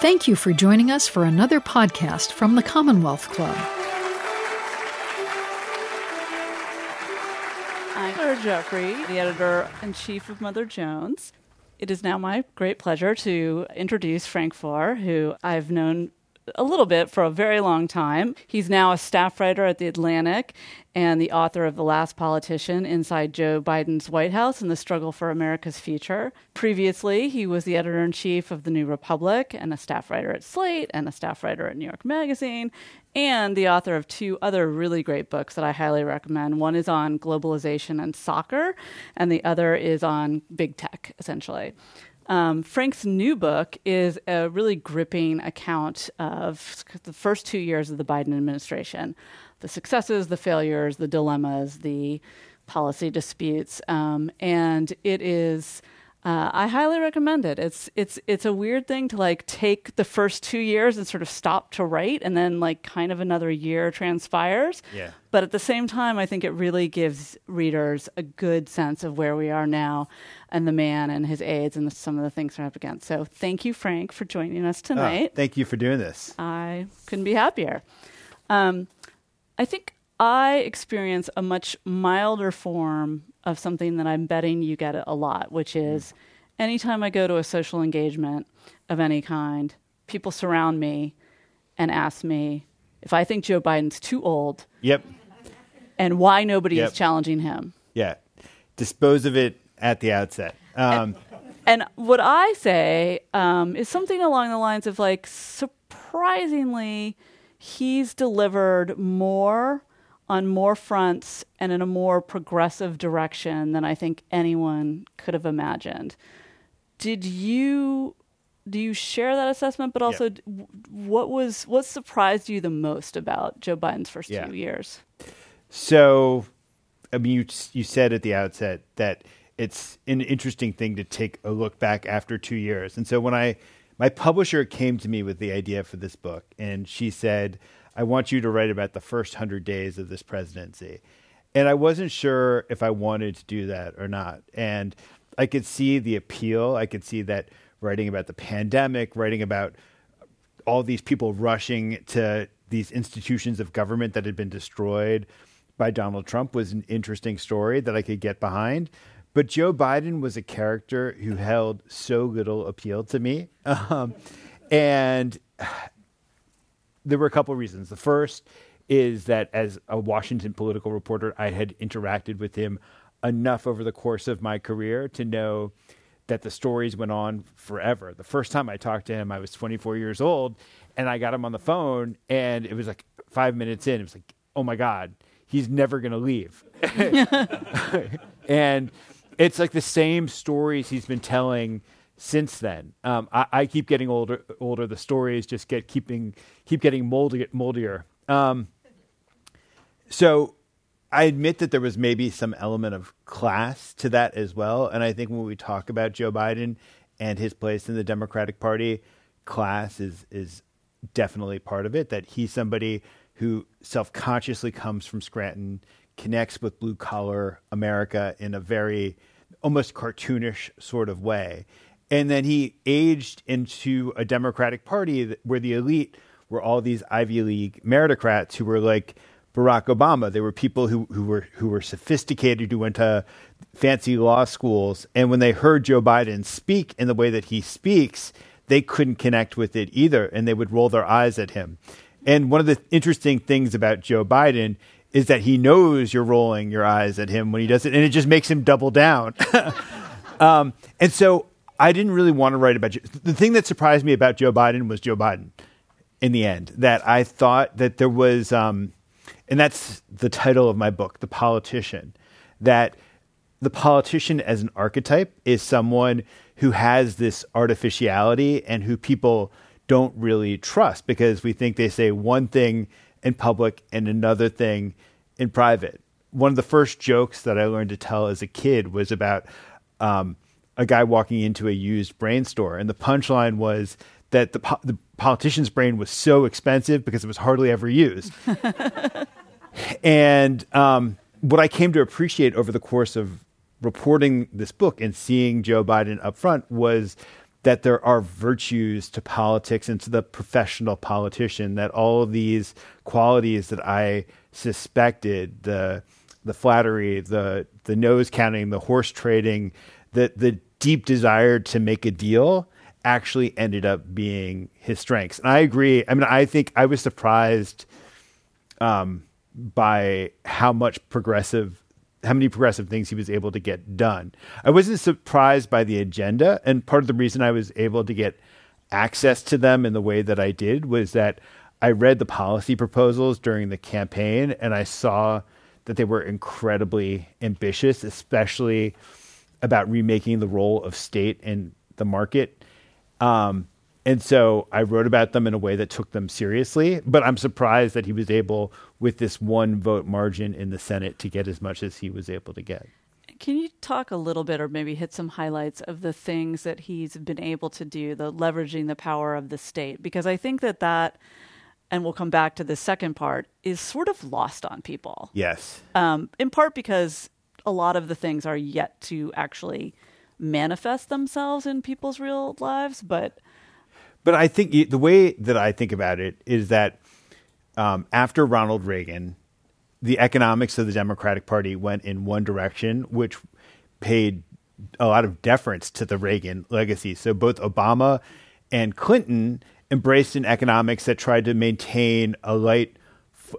Thank you for joining us for another podcast from the Commonwealth Club. I'm Clara Jeffery, the editor in chief of Mother Jones. It is now my great pleasure to introduce Frank Foer, who I've known a little bit for a very long time. He's now a staff writer at The Atlantic and the author of The Last Politician Inside Joe Biden's White House and the Struggle for America's Future. Previously, he was the editor in chief of The New Republic and a staff writer at Slate and a staff writer at New York Magazine and the author of two other really great books that I highly recommend. One is on globalization and soccer, and the other is on big tech, essentially. Um, Frank's new book is a really gripping account of the first two years of the Biden administration the successes, the failures, the dilemmas, the policy disputes. Um, and it is. Uh, I highly recommend it. It's it's it's a weird thing to like take the first two years and sort of stop to write, and then like kind of another year transpires. Yeah. But at the same time, I think it really gives readers a good sense of where we are now and the man and his aides and the, some of the things we're up against. So thank you, Frank, for joining us Oh, tonight. thank you for doing this. I couldn't be happier. Um, I think I experience a much milder form of something that I'm betting you get a lot, which is anytime I go to a social engagement of any kind, people surround me and ask me if I think Joe Biden's too old Yep. and why nobody Yep. is challenging him. Yeah. Dispose of it at the outset. Um, And what I say um, is something along the lines of like, surprisingly, he's delivered more on more fronts and in a more progressive direction than I think anyone could have imagined. Did you do you share that assessment? But also, Yeah. what was what surprised you the most about Joe Biden's first Yeah. two years? so, I mean, you, you said at the outset that it's an interesting thing to take a look back after two years. And so when I, my publisher came to me with the idea for this book, and she said, I want you to write about the first hundred days of this presidency. And I wasn't sure if I wanted to do that or not. And I could see the appeal. I could see that writing about the pandemic, writing about all these people rushing to these institutions of government that had been destroyed by Donald Trump was an interesting story that I could get behind. But Joe Biden was a character who held so little appeal to me. Um, and there were a couple of reasons. The first is that as a Washington political reporter, I had interacted with him enough over the course of my career to know that the stories went on forever. The first time I talked to him, I was 24 years old, and I got him on the phone, and it was like five minutes in, it was like, oh my God, he's never going to leave. and it's like the same stories he's been telling since then. Um, I, I keep getting older. Older. The stories just get keeping keep getting moldy, moldier. Um, so I admit that there was maybe some element of class to that as well. And I think when we talk about Joe Biden and his place in the Democratic Party, class is is definitely part of it. That he's somebody who self consciously comes from Scranton, connects with blue collar America in a very almost cartoonish sort of way. And then he aged into a Democratic Party where the elite were all these Ivy League meritocrats who were like Barack Obama. They were people who, who were who were sophisticated, who went to fancy law schools, and when they heard Joe Biden speak in the way that he speaks, they couldn't connect with it either, and they would roll their eyes at him. And one of the interesting things about Joe Biden is that he knows you're rolling your eyes at him when he does it, and it just makes him double down. um, and so I didn't really want to write about Joe. the thing that surprised me about Joe Biden was Joe Biden. In the end, that I thought that there was, um, and that's the title of my book, The Politician, that the politician as an archetype is someone who has this artificiality and who people don't really trust because we think they say one thing in public and another thing in private. One of the first jokes that I learned to tell as a kid was about um, a guy walking into a used brain store, and the punchline was that the po- the politician's brain was so expensive because it was hardly ever used. and um, what I came to appreciate over the course of reporting this book and seeing Joe Biden up front was that there are virtues to politics and to the professional politician, that all of these qualities that I suspected the the flattery, the the nose counting, the horse trading, the the deep desire to make a deal actually ended up being his strengths. And I agree. I mean, I think I was surprised um, by how much progressive, how many progressive things he was able to get done. I wasn't surprised by the agenda, and part of the reason I was able to get access to them in the way that I did was that I read the policy proposals during the campaign, and I saw that they were incredibly ambitious, especially about remaking the role of state and the market. Um, and so I wrote about them in a way that took them seriously. But I'm surprised that he was able, with this one vote margin in the Senate, to get as much as he was able to get. Can you talk a little bit or maybe hit some highlights of the things that he's been able to do, the leveraging the power of the state? Because I think that that, and we'll come back to the second part, is sort of lost on people. Yes. Um, in part because a lot of the things are yet to actually manifest themselves in people's real lives, but but I think the way that I think about it is that um, after Ronald Reagan, the economics of the Democratic Party went in one direction, which paid a lot of deference to the Reagan legacy. So both Obama and Clinton embraced an economics that tried to maintain a light,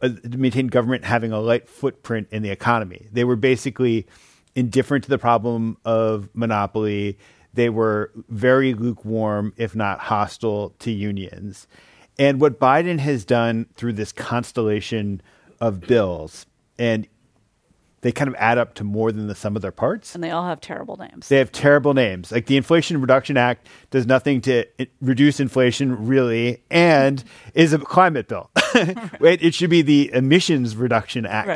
Uh, maintain government having a light footprint in the economy. They were basically indifferent to the problem of monopoly. They were very lukewarm, if not hostile, to unions. And what Biden has done through this constellation of bills, and they kind of add up to more than the sum of their parts. And they all have terrible names. They have terrible names. Like the Inflation Reduction Act does nothing to reduce inflation, really, and is a climate bill. right. it, should be the Emissions Reduction Act.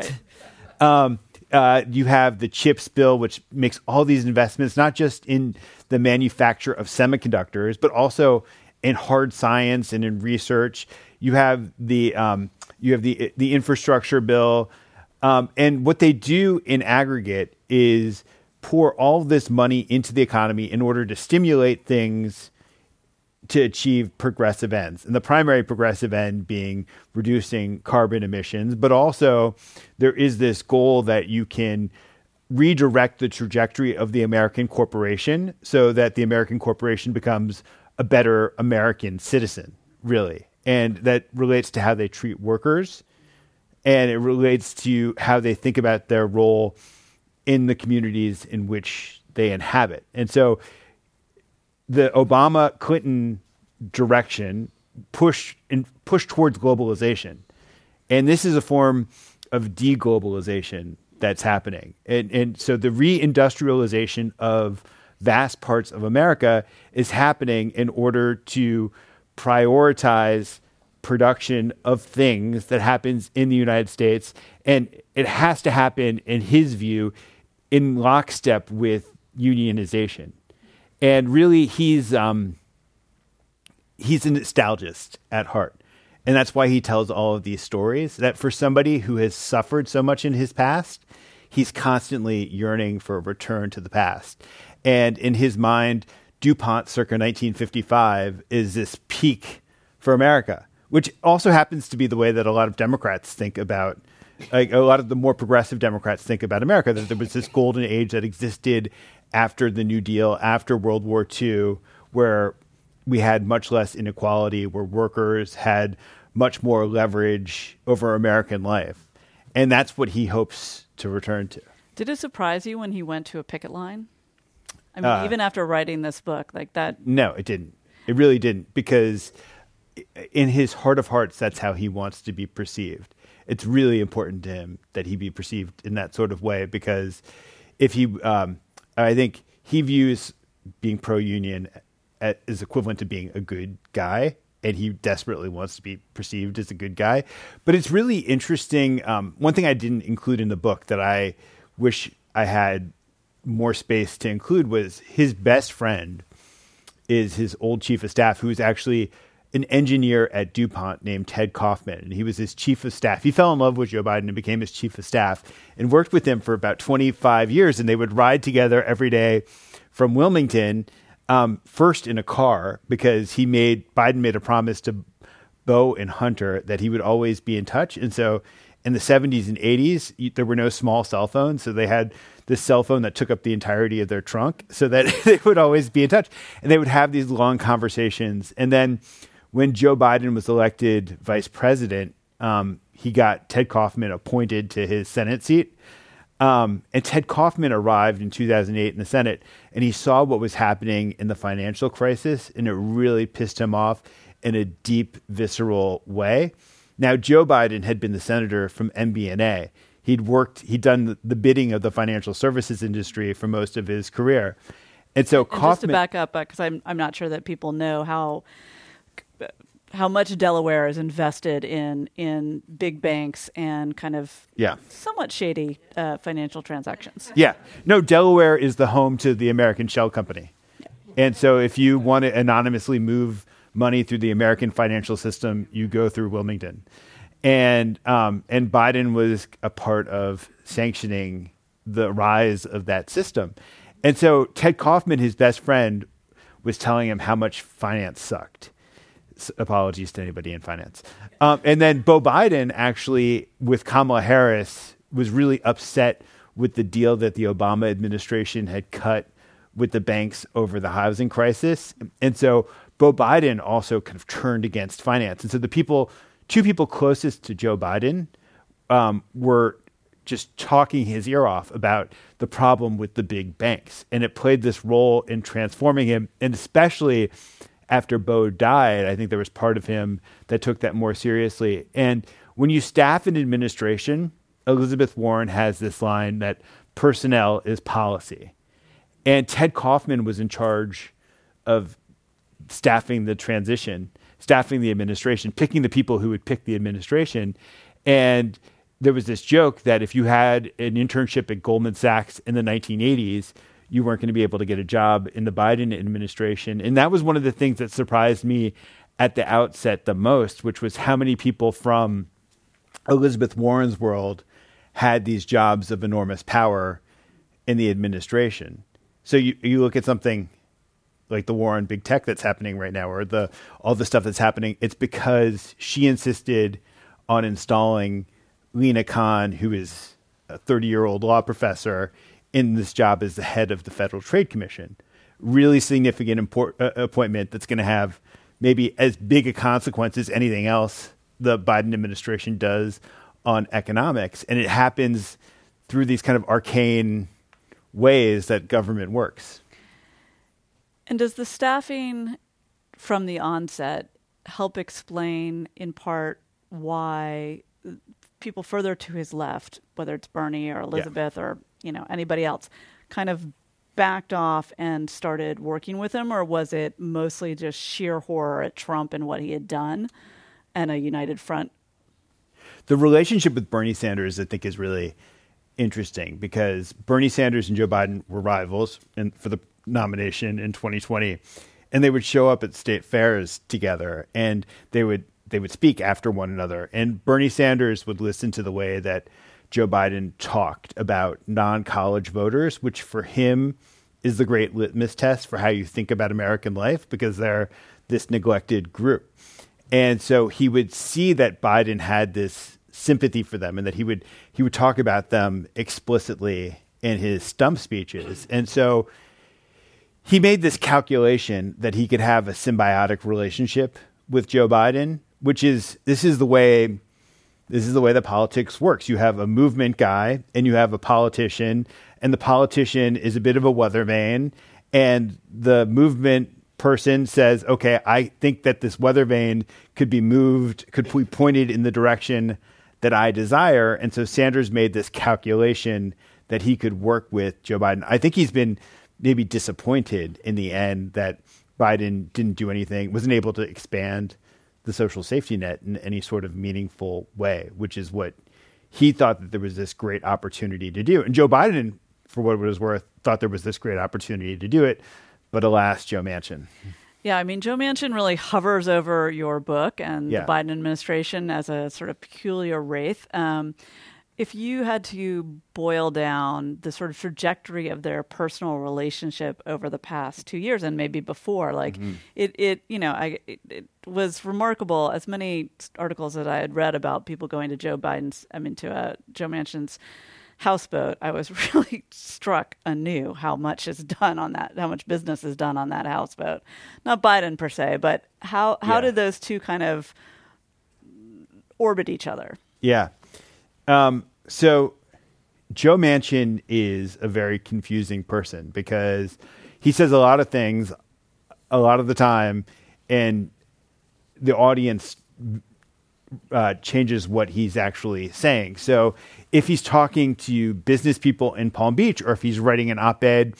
Right. Um, uh, you have the CHIPS bill, which makes all these investments, not just in the manufacture of semiconductors, but also in hard science and in research. You have the um, you have the the infrastructure bill, um, and what they do in aggregate is pour all this money into the economy in order to stimulate things to achieve progressive ends. And the primary progressive end being reducing carbon emissions, but also there is this goal that you can redirect the trajectory of the American corporation so that the American corporation becomes a better American citizen, really. And that relates to how they treat workers and it relates to how they think about their role in the communities in which they inhabit. And so the Obama Clinton direction push in, push towards globalization, and this is a form of deglobalization that's happening. And, and so the reindustrialization of vast parts of America is happening in order to prioritize production of things that happens in the United States. And it has to happen, in his view, in lockstep with unionization. And really he's um, he's a nostalgist at heart. And that's why he tells all of these stories that for somebody who has suffered so much in his past he's constantly yearning for a return to the past. And in his mind dupont circa 1955 is this peak for america which also happens to be the way that a lot of democrats think about like a lot of the more progressive democrats think about america that there was this golden age that existed after the New Deal, after World War II, where we had much less inequality, where workers had much more leverage over American life. And that's what he hopes to return to. Did it surprise you when he went to a picket line? I mean, uh, even after writing this book, like that. No, it didn't. It really didn't, because in his heart of hearts, that's how he wants to be perceived. It's really important to him that he be perceived in that sort of way, because if he um, I think he views being pro union as equivalent to being a good guy, and he desperately wants to be perceived as a good guy. But it's really interesting. Um, one thing I didn't include in the book that I wish I had more space to include was his best friend is his old chief of staff, who is actually an engineer at DuPont named Ted Kaufman, and he was his chief of staff. He fell in love with Joe Biden and became his chief of staff and worked with him for about 25 years. And they would ride together every day from Wilmington Um, first in a car because he made Biden made a promise to Bo and Hunter that he would always be in touch, and so in the 70s and 80s there were no small cell phones, so they had this cell phone that took up the entirety of their trunk, so that they would always be in touch, and they would have these long conversations. And then when Joe Biden was elected vice president, um, he got Ted Kaufman appointed to his Senate seat. Um, and Ted Kaufman arrived in 2008 in the Senate, and he saw what was happening in the financial crisis, and it really pissed him off in a deep, visceral way. Now, Joe Biden had been the senator from MBNA. He'd worked, he'd done the bidding of the financial services industry for most of his career. And so, and Kaufman. Just to back up, because I'm, I'm not sure that people know how how much Delaware is invested in in big banks and kind of yeah. somewhat shady uh, financial transactions. Yeah, no, Delaware is the home to the American Shell Company, yeah. and so if you want to anonymously move money through the American financial system, you go through Wilmington, and um, and Biden was a part of sanctioning the rise of that system, and so Ted Kaufman, his best friend, was telling him how much finance sucked apologies to anybody in finance. Um, and then Bo Biden actually, with Kamala Harris, was really upset with the deal that the Obama administration had cut with the banks over the housing crisis. And so Bo Biden also kind of turned against finance. And so the people, two people closest to Joe Biden, um, were just talking his ear off about the problem with the big banks. And it played this role in transforming him, and especially after Bo died, I think there was part of him that took that more seriously. And when you staff an administration, Elizabeth Warren has this line that personnel is policy. And Ted Kaufman was in charge of staffing the transition, staffing the administration, picking the people who would pick the administration. And there was this joke that if you had an internship at Goldman Sachs in the 1980s, you weren't going to be able to get a job in the Biden administration. And that was one of the things that surprised me at the outset the most, which was how many people from Elizabeth Warren's world had these jobs of enormous power in the administration. So you you look at something like the war on big tech that's happening right now, or the all the stuff that's happening. It's because she insisted on installing Lina Khan, who is a 30 year old law professor, in this job as the head of the Federal Trade Commission. Really significant import, uh, appointment that's going to have maybe as big a consequence as anything else the Biden administration does on economics. And it happens through these kind of arcane ways that government works. And does the staffing from the onset help explain, in part, why people further to his left, whether it's Bernie or Elizabeth yeah. or you know anybody else kind of backed off and started working with him or was it mostly just sheer horror at Trump and what he had done and a united front? The relationship with Bernie Sanders I think is really interesting because Bernie Sanders and Joe Biden were rivals in, for the nomination in 2020 and they would show up at state fairs together and they would they would speak after one another and Bernie Sanders would listen to the way that Joe Biden talked about non college voters, which for him is the great litmus test for how you think about American life because they're this neglected group. And so he would see that Biden had this sympathy for them and that he would he would talk about them explicitly in his stump speeches. And so he made this calculation that he could have a symbiotic relationship with Joe Biden, which is this is the way this is the way that politics works. You have a movement guy and you have a politician, and the politician is a bit of a weatherman, and the movement person says, okay, I think that this weather vane could be moved, could be pointed in the direction that I desire. And so Sanders made this calculation that he could work with Joe Biden. I think he's been maybe disappointed in the end that Biden didn't do anything, wasn't able to expand the social safety net in any sort of meaningful way, which is what he thought that there was this great opportunity to do. And Joe Biden, for what it was worth, thought there was this great opportunity to do it. But alas, Joe Manchin. Yeah, I mean, Joe Manchin really hovers over your book and yeah. the Biden administration as a sort of peculiar wraith. Um, if you had to boil down the sort of trajectory of their personal relationship over the past two years and maybe before, like Mm-hmm. it, it, you know, I, it, it was remarkable. As many articles that I had read about people going to Joe Biden's, I mean, to uh, Joe Manchin's houseboat, I was really struck anew how much is done on that, how much business is done on that houseboat. Not Biden per se, but how how Yeah. did those two kind of orbit each other? Yeah. Um, so Joe Manchin is a very confusing person because he says a lot of things a lot of the time, and the audience uh, changes what he's actually saying. So if he's talking to business people in Palm Beach or if he's writing an op ed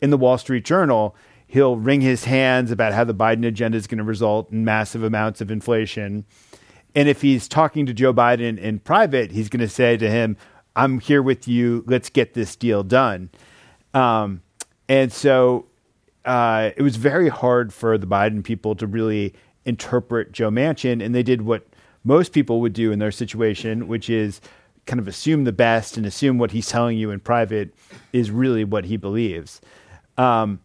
in the Wall Street Journal, he'll wring his hands about how the Biden agenda is going to result in massive amounts of inflation. And if he's talking to Joe Biden in private, he's going to say to him, I'm here with you. Let's get this deal done. Um, and so uh, it was very hard for the Biden people to really interpret Joe Manchin. And they did what most people would do in their situation, which is kind of assume the best and assume what he's telling you in private is really what he believes. Um,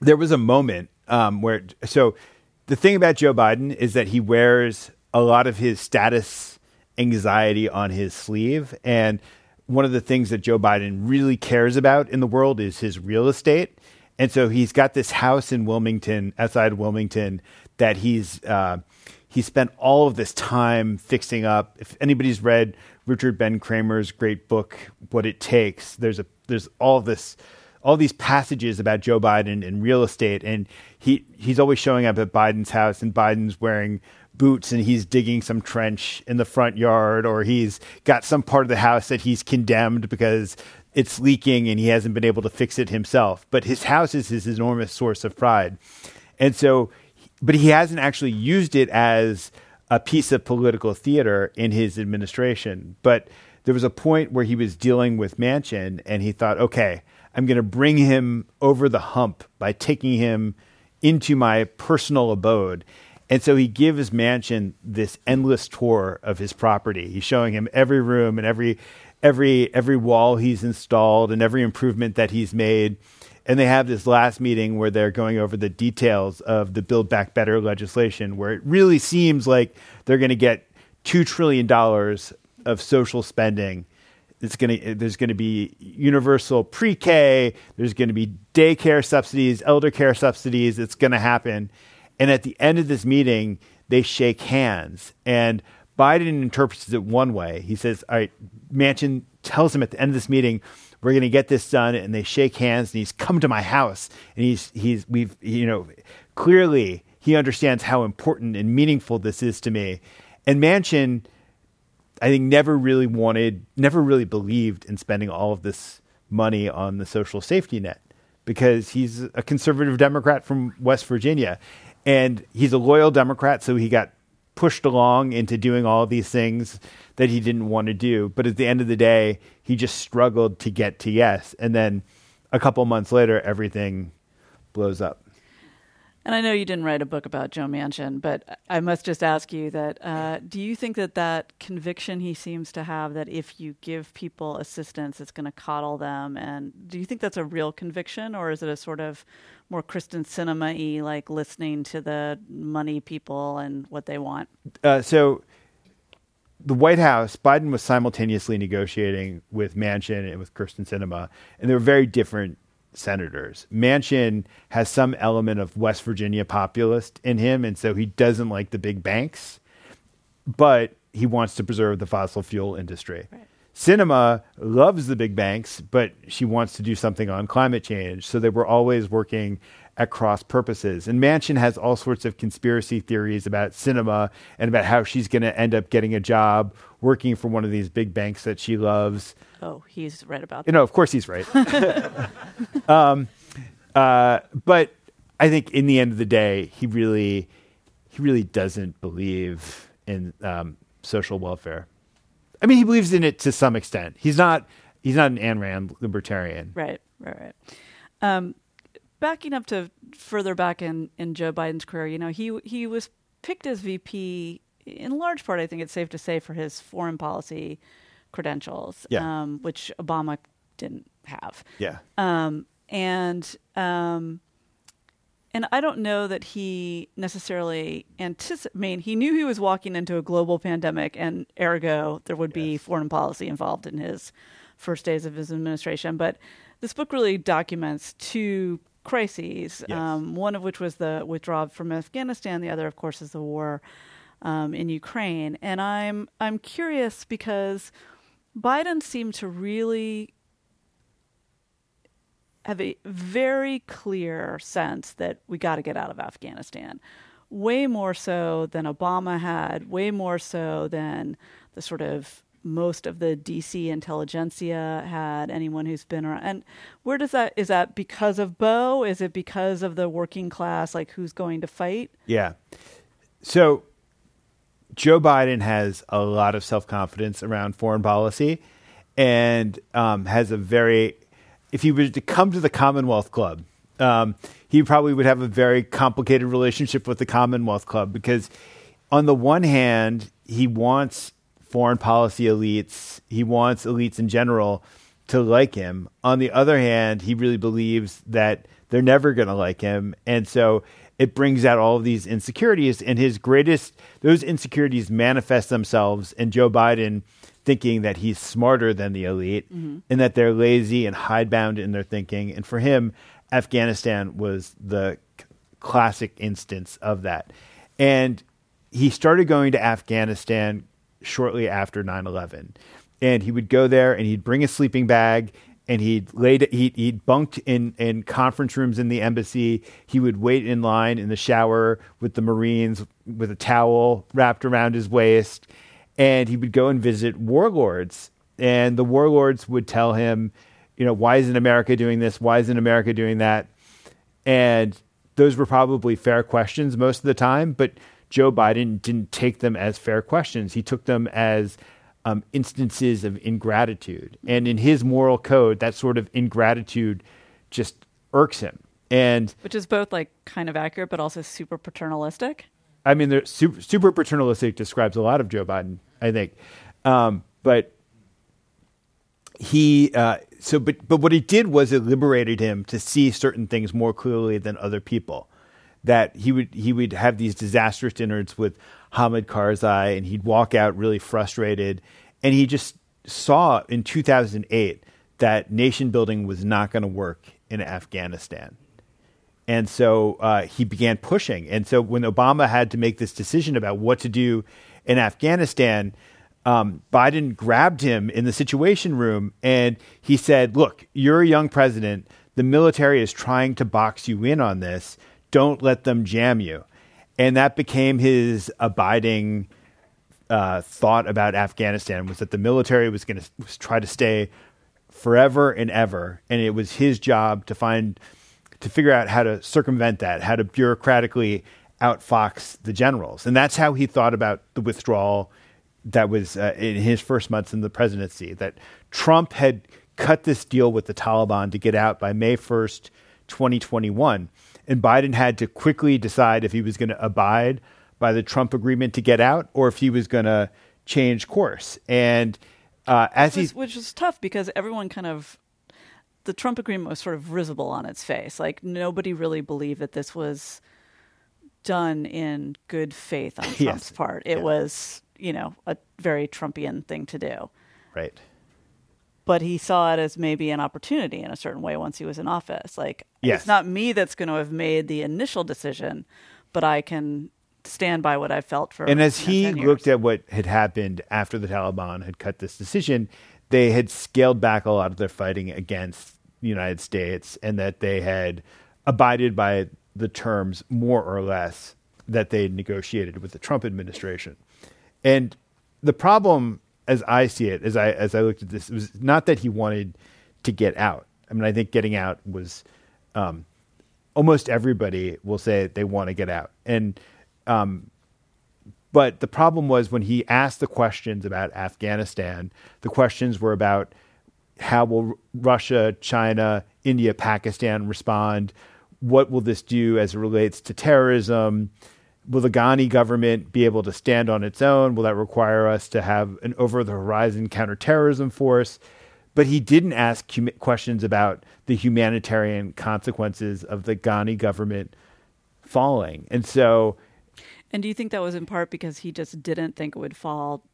there was a moment um, where so the thing about Joe Biden is that he wears a lot of his status anxiety on his sleeve. And one of the things that Joe Biden really cares about in the world is his real estate. And so he's got this house in Wilmington outside Wilmington that he's uh, he spent all of this time fixing up. If anybody's read Richard Ben Cramer's great book What It Takes there's a there's all this all these passages about Joe Biden and real estate, and he he's always showing up at Biden's house, and Biden's wearing boots, and he's digging some trench in the front yard, or he's got some part of the house that he's condemned because it's leaking, and he hasn't been able to fix it himself. But his house is his enormous source of pride, and so, but he hasn't actually used it as a piece of political theater in his administration. But there was a point where he was dealing with Manchin, and he thought, okay. I'm going to bring him over the hump by taking him into my personal abode. And so he gives Manchin this endless tour of his property. He's showing him every room and every every every wall he's installed and every improvement that he's made. And they have this last meeting where they're going over the details of the Build Back Better legislation, where it really seems like they're going to get two trillion dollars of social spending it's going to there's going to be universal pre-K, there's going to be daycare subsidies, elder care subsidies, it's going to happen. And at the end of this meeting, they shake hands and Biden interprets it one way. He says, "All right, Manchin tells him at the end of this meeting, we're going to get this done." And they shake hands, and he's come to my house, and he's he's we've you know clearly he understands how important and meaningful this is to me. And Manchin I think never really wanted, never really believed in spending all of this money on the social safety net because he's a conservative Democrat from West Virginia. And he's a loyal Democrat, so he got pushed along into doing all these things that he didn't want to do. But at the end of the day, he just struggled to get to yes. And then a couple months later, everything blows up. And I know you didn't write a book about Joe Manchin, but I must just ask you that uh, do you think that that conviction he seems to have that if you give people assistance, it's going to coddle them? And do you think that's a real conviction, or is it a sort of more Kyrsten Sinema y, like listening to the money people and what they want? Uh, so the White House, Biden was simultaneously negotiating with Manchin and with Kyrsten Sinema, and they were very different senators. Manchin has some element of West Virginia populist in him, and so he doesn't like the big banks, but he wants to preserve the fossil fuel industry. Right. Sinema loves the big banks, but she wants to do something on climate change. So they were always working at cross purposes. And Manchin has all sorts of conspiracy theories about Sinema and about how she's going to end up getting a job working for one of these big banks that she loves. Oh, he's right about You know, of course he's right. um, uh, but I think in the end of the day, he really, he really doesn't believe in um, social welfare. I mean, he believes in it to some extent. He's not. He's not an Ayn Rand libertarian. Right, right, right. Um, backing up to further back in, in Joe Biden's career, you know, he he was picked as VP in large part. I think it's safe to say for his foreign policy credentials, Yeah. um, which Obama didn't have. Yeah. Um, and um, and I don't know that he necessarily anticipated. I mean, he knew he was walking into a global pandemic, and ergo, there would be foreign policy involved in his first days of his administration. But this book really documents two crises. Yes. Um, one of which was the withdrawal from Afghanistan. The other, of course, is the war um, in Ukraine. And I'm I'm curious because Biden seemed to really have a very clear sense that we got to get out of Afghanistan. Way more so than Obama had, way more so than the sort of most of the DC intelligentsia had, anyone who's been around. And where does that, is that because of Bo? Is it because of the working class, like who's going to fight? Yeah. So Joe Biden has a lot of self confidence around foreign policy and um, has a very, if he were to come to the Commonwealth Club, um, he probably would have a very complicated relationship with the Commonwealth Club because, on the one hand, he wants foreign policy elites, he wants elites in general to like him. On the other hand, he really believes that they're never going to like him. And so it brings out all of these insecurities. And his greatest, those insecurities manifest themselves in Joe Biden thinking that he's smarter than the elite mm-hmm. and that they're lazy and hidebound in their thinking. And for him, Afghanistan was the c- classic instance of that. And he started going to Afghanistan shortly after 9-11 and he would go there and he'd bring a sleeping bag and he'd laid he'd, he'd bunked in, in conference rooms in the embassy he would wait in line in the shower with the marines with a towel wrapped around his waist and he would go and visit warlords and the warlords would tell him you know why isn't america doing this why isn't america doing that and those were probably fair questions most of the time, but Joe Biden didn't take them as fair questions. He took them as um, instances of ingratitude. And in his moral code, that sort of ingratitude just irks him. And Which is both like kind of accurate, but also super paternalistic. I mean, the super, super paternalistic describes a lot of Joe Biden, I think. Um, but he, uh, so, but, but what it did was it liberated him to see certain things more clearly than other people. That he would, he would have these disastrous dinners with Hamid Karzai and he'd walk out really frustrated. And he just saw in 2008 that nation building was not going to work in Afghanistan. And so uh, he began pushing. And so when Obama had to make this decision about what to do in Afghanistan, um, Biden grabbed him in the Situation Room and he said, Look, you're a young president. The military is trying to box you in on this. Don't let them jam you. And that became his abiding uh, thought about Afghanistan was that the military was going to try to stay forever and ever, and it was his job to find to figure out how to circumvent that, how to bureaucratically outfox the generals, and that's how he thought about the withdrawal that was uh, in his first months in the presidency. That Trump had cut this deal with the Taliban to get out by May first, twenty twenty one, and Biden had to quickly decide if he was going to abide by the Trump agreement to get out or if he was going to change course. And uh, as he which, which was tough because everyone kind of the Trump agreement was sort of risible on its face. Like nobody really believed that this was done in good faith on Trump's Yes. part. It Yeah. was, you know, a very Trumpian thing to do. right. But he saw it as maybe an opportunity in a certain way once he was in office. Like Yes. it's not me that's going to have made the initial decision, but I can stand by what I felt for. And as you know, he looked at what had happened after the Taliban had cut this decision, they had scaled back a lot of their fighting against the United States and that they had abided by the terms more or less that they negotiated with the Trump administration. And the problem as I see it, as I as I looked at this, was not that he wanted to get out. I mean, I think getting out was um, almost everybody will say they want to get out. And um, but the problem was when he asked the questions about Afghanistan, the questions were about how will Russia, China, India, Pakistan respond? What will this do as it relates to terrorism? will the Ghani government be able to stand on its own? Will that require us to have an over the horizon counterterrorism force? But he didn't ask hum- questions about the humanitarian consequences of the Ghani government falling. And so. And do you think that was in part because he just didn't think it would fall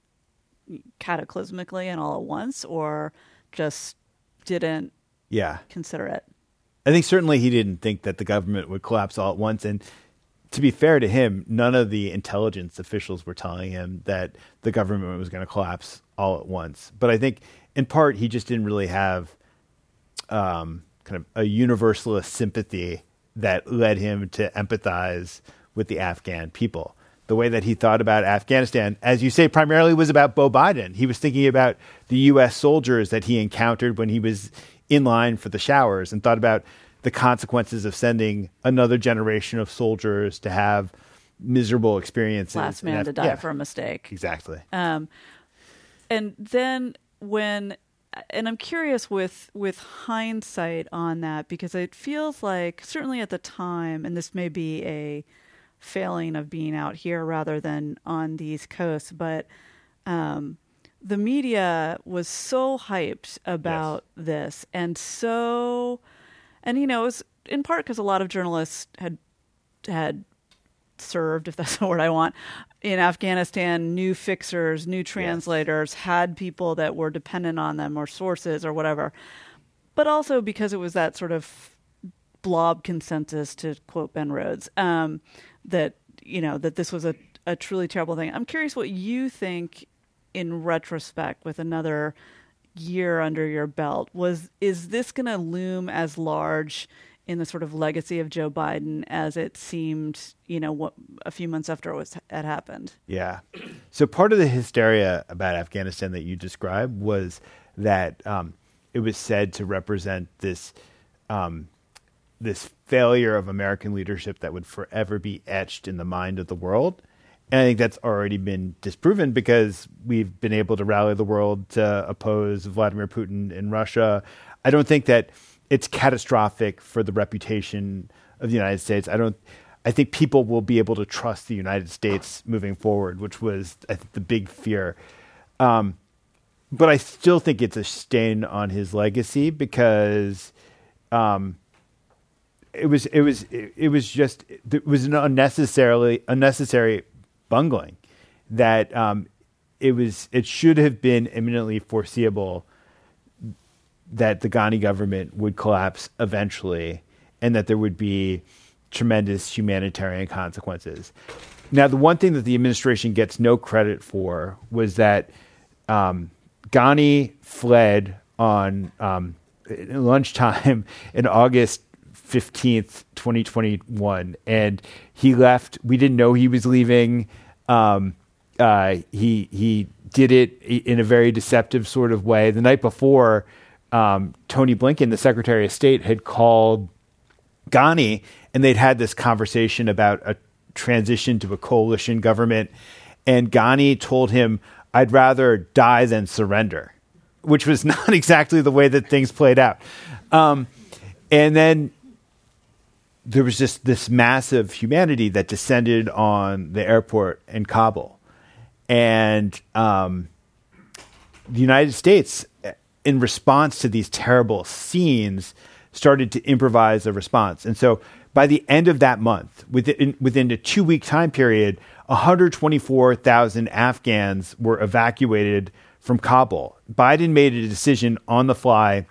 cataclysmically and all at once, or just didn't yeah. consider it? I think certainly he didn't think that the government would collapse all at once. And to be fair to him, none of the intelligence officials were telling him that the government was going to collapse all at once. But I think in part he just didn't really have um, kind of a universalist sympathy that led him to empathize with the Afghan people. The way that he thought about Afghanistan, as you say, primarily was about Bo Biden. He was thinking about the U.S. soldiers that he encountered when he was in line for the showers and thought about the consequences of sending another generation of soldiers to have miserable experiences. Last man to die yeah, for a mistake. Exactly. Um, and then when, and I'm curious with with hindsight on that because it feels like certainly at the time, and this may be a failing of being out here rather than on the East Coast, but um, the media was so hyped about yes. this and so and you know it was in part because a lot of journalists had had served if that's the word i want in afghanistan new fixers new translators yes. had people that were dependent on them or sources or whatever but also because it was that sort of blob consensus to quote ben rhodes um, that you know that this was a, a truly terrible thing i'm curious what you think in retrospect with another year under your belt was is this going to loom as large in the sort of legacy of Joe Biden as it seemed, you know, what, a few months after it was had happened. Yeah. So part of the hysteria about Afghanistan that you described was that um, it was said to represent this um, this failure of American leadership that would forever be etched in the mind of the world. And I think that's already been disproven because we've been able to rally the world to oppose Vladimir Putin in Russia. I don't think that it's catastrophic for the reputation of the United States. I don't. I think people will be able to trust the United States moving forward, which was I think the big fear. Um, but I still think it's a stain on his legacy because um, it was it was it, it was just it was an unnecessarily unnecessary bungling that um, it was it should have been imminently foreseeable that the Ghani government would collapse eventually and that there would be tremendous humanitarian consequences. Now, the one thing that the administration gets no credit for was that um, Ghani fled on um, lunchtime in August 15th, 2021. And he left. We didn't know he was leaving. Um, uh, he he did it in a very deceptive sort of way. The night before, um, Tony Blinken, the Secretary of State, had called Ghani, and they'd had this conversation about a transition to a coalition government. And Ghani told him, "I'd rather die than surrender," which was not exactly the way that things played out. Um, and then there was just this massive humanity that descended on the airport in Kabul. And um, the United States, in response to these terrible scenes, started to improvise a response. And so by the end of that month, within, within a two week time period, 124,000 Afghans were evacuated from Kabul. Biden made a decision on the fly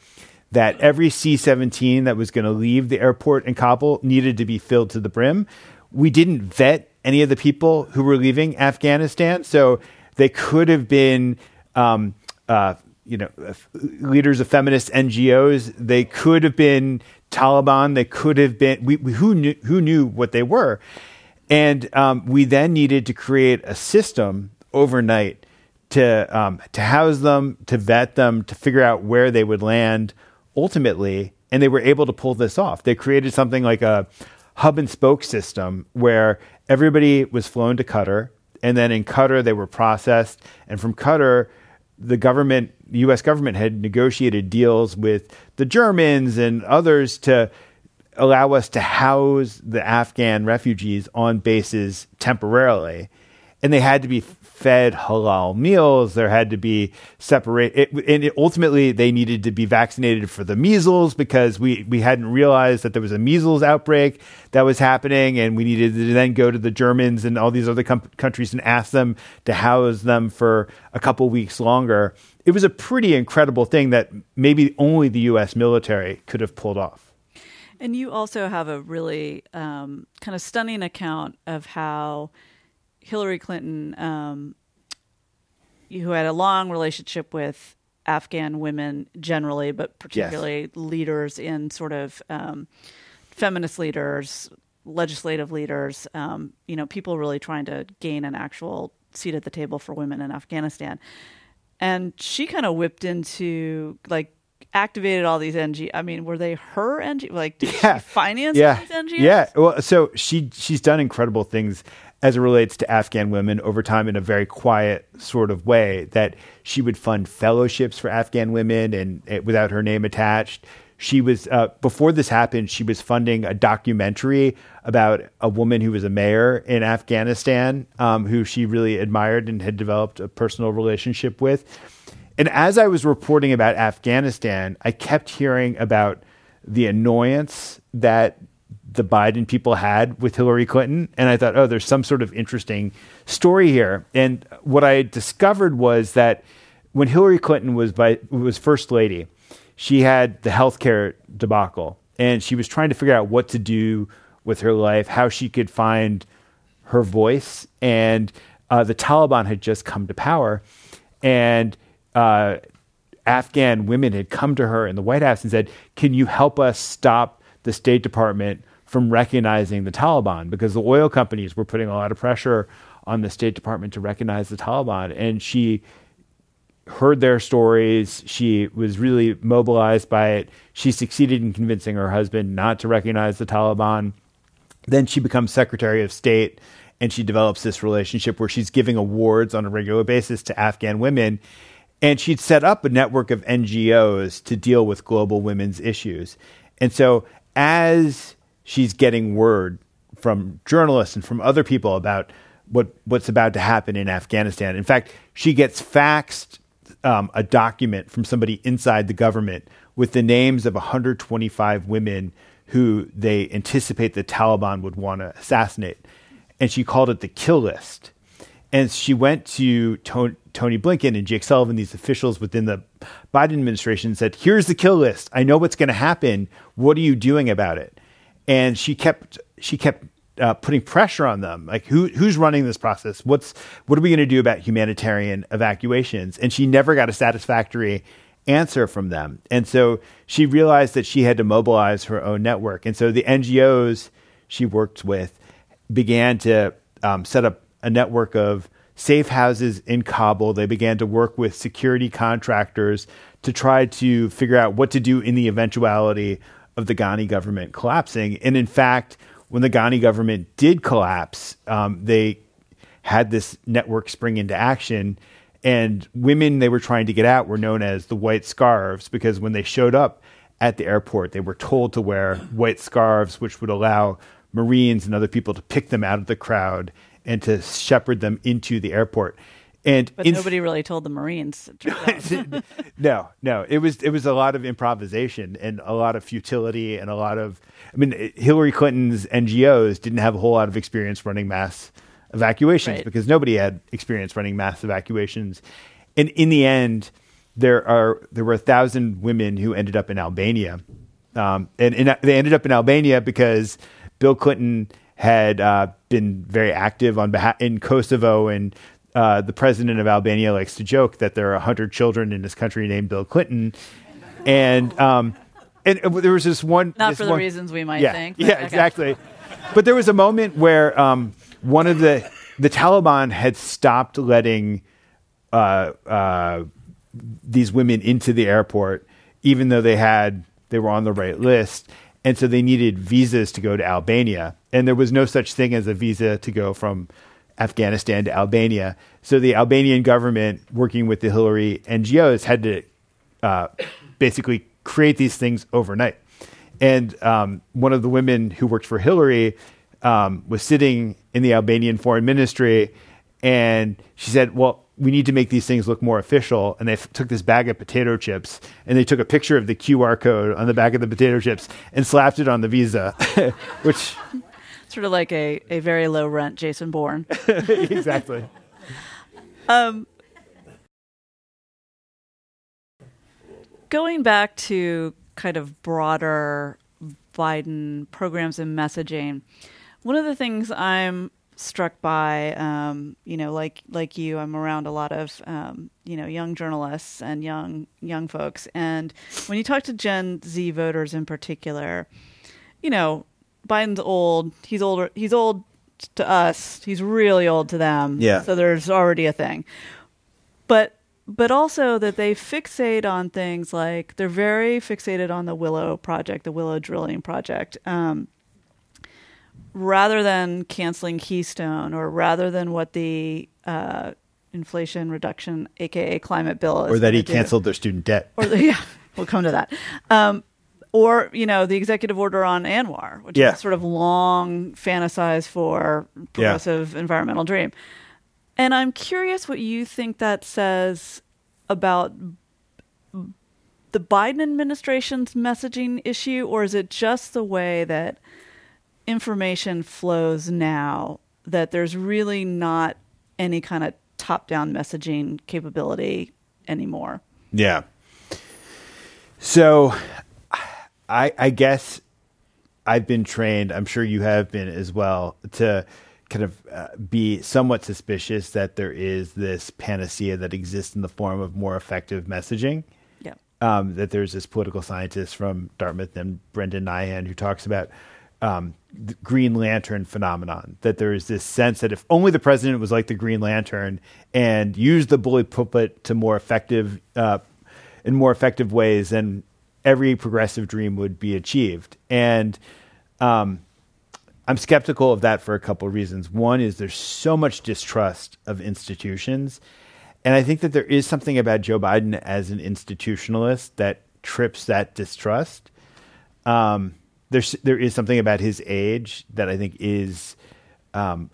that every C 17 that was going to leave the airport in Kabul needed to be filled to the brim. We didn't vet any of the people who were leaving Afghanistan, so they could have been. Um, uh, you know, leaders of feminist NGOs. They could have been Taliban. They could have been. We, we who knew who knew what they were, and um, we then needed to create a system overnight to um, to house them, to vet them, to figure out where they would land, ultimately, and they were able to pull this off. They created something like a hub and spoke system where everybody was flown to Qatar, and then in Qatar they were processed, and from Qatar, the government, the U.S. government, had negotiated deals with the Germans and others to allow us to house the Afghan refugees on bases temporarily. And they had to be fed halal meals. There had to be separate, it, and it, ultimately they needed to be vaccinated for the measles because we we hadn't realized that there was a measles outbreak that was happening, and we needed to then go to the Germans and all these other com- countries and ask them to house them for a couple weeks longer. It was a pretty incredible thing that maybe only the U.S. military could have pulled off. And you also have a really um, kind of stunning account of how Hillary Clinton, um, who had a long relationship with Afghan women generally, but particularly yes. leaders in sort of um, feminist leaders, legislative leaders, um, you know, people really trying to gain an actual seat at the table for women in Afghanistan. And she kind of whipped into like activated all these NGOs. I mean, were they her NGOs? Like, did yeah. she finance yeah. these NGOs? Yeah. Well, so she she's done incredible things as it relates to Afghan women over time in a very quiet sort of way. That she would fund fellowships for Afghan women and it, without her name attached. She was uh, before this happened. She was funding a documentary about a woman who was a mayor in Afghanistan, um, who she really admired and had developed a personal relationship with. And as I was reporting about Afghanistan, I kept hearing about the annoyance that the Biden people had with Hillary Clinton. And I thought, oh, there's some sort of interesting story here. And what I discovered was that when Hillary Clinton was by, was first lady, she had the healthcare debacle, and she was trying to figure out what to do with her life, how she could find her voice. And uh, the Taliban had just come to power, and uh, Afghan women had come to her in the White House and said, "Can you help us stop the State Department from recognizing the Taliban because the oil companies were putting a lot of pressure on the State Department to recognize the Taliban. And she heard their stories. She was really mobilized by it. She succeeded in convincing her husband not to recognize the Taliban. Then she becomes Secretary of State and she develops this relationship where she's giving awards on a regular basis to Afghan women. And she'd set up a network of NGOs to deal with global women's issues. And so as she's getting word from journalists and from other people about what what's about to happen in Afghanistan. In fact, she gets faxed um, a document from somebody inside the government with the names of 125 women who they anticipate the Taliban would want to assassinate, and she called it the kill list. And she went to Tony, Blinken and Jake Sullivan, these officials within the Biden administration, said, "Here's the kill list. I know what's going to happen. What are you doing about it?" and she kept she kept uh, putting pressure on them like who who's running this process what's what are we going to do about humanitarian evacuations and she never got a satisfactory answer from them and so she realized that she had to mobilize her own network and so the ngos she worked with began to um, set up a network of safe houses in kabul they began to work with security contractors to try to figure out what to do in the eventuality of the Ghani government collapsing. And in fact, when the Ghani government did collapse, um, they had this network spring into action. And women they were trying to get out were known as the white scarves because when they showed up at the airport, they were told to wear white scarves, which would allow Marines and other people to pick them out of the crowd and to shepherd them into the airport. And but nobody really told the Marines. no, no, it was it was a lot of improvisation and a lot of futility and a lot of. I mean, Hillary Clinton's NGOs didn't have a whole lot of experience running mass evacuations right. because nobody had experience running mass evacuations, and in the end, there are there were a thousand women who ended up in Albania, um, and, and they ended up in Albania because Bill Clinton had uh, been very active on behalf in Kosovo and uh, the president of Albania likes to joke that there are hundred children in this country named Bill Clinton, and um, and there was this one not this for one, the reasons we might yeah, think. Yeah, okay. exactly. But there was a moment where um, one of the the Taliban had stopped letting uh, uh, these women into the airport, even though they had they were on the right list, and so they needed visas to go to Albania, and there was no such thing as a visa to go from Afghanistan to Albania. So the Albanian government, working with the Hillary NGOs, had to uh, basically create these things overnight. And um, one of the women who worked for Hillary um, was sitting in the Albanian foreign ministry, and she said, "Well, we need to make these things look more official." And they f- took this bag of potato chips, and they took a picture of the QR code on the back of the potato chips and slapped it on the visa, which Sort of like a, a very low rent Jason Bourne. exactly. Going back to kind of broader Biden programs and messaging, one of the things I'm struck by, um, you know, like like you, I'm around a lot of um, you know young journalists and young young folks, and when you talk to Gen Z voters in particular, you know, Biden's old. He's older. He's old to us. He's really old to them. Yeah. So there's already a thing, but but also that they fixate on things like they're very fixated on the Willow project, the Willow drilling project. Um, rather than canceling Keystone or rather than what the uh, Inflation Reduction, aka climate bill, is or that he do. canceled their student debt. Or yeah, we'll come to that. Um, or you know the executive order on ANWR, which Yeah. is sort of long fantasized for progressive environmental dream. And I'm curious what you think that says about the Biden administration's messaging issue, or is it just the way that information flows now that there's really not any kind of top down messaging capability anymore? Yeah. So, I, I guess I've been trained. I'm sure you have been as well to kind of uh, be somewhat suspicious that there is this panacea that exists in the form of more effective messaging. Yeah. Um, that there's this political scientist from Dartmouth named Brendan Nyhan who talks about um, the Green Lantern phenomenon. That there is this sense that if only the president was like the Green Lantern and used the bully pulpit to more effective, uh, in more effective ways, then every progressive dream would be achieved. And um, I'm skeptical of that for a couple of reasons. One is there's so much distrust of institutions. And I think that there is something about Joe Biden as an institutionalist that trips that distrust. Um, there's there is something about his age that I think is um,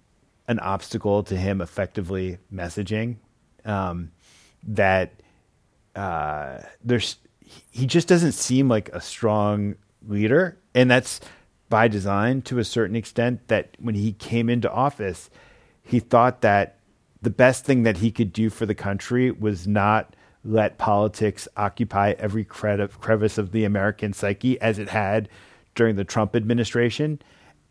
an obstacle to him effectively messaging. Um, that uh, there's he just doesn't seem like a strong leader, and that's by design to a certain extent. That when he came into office, he thought that the best thing that he could do for the country was not let politics occupy every crevice of the American psyche as it had during the Trump administration.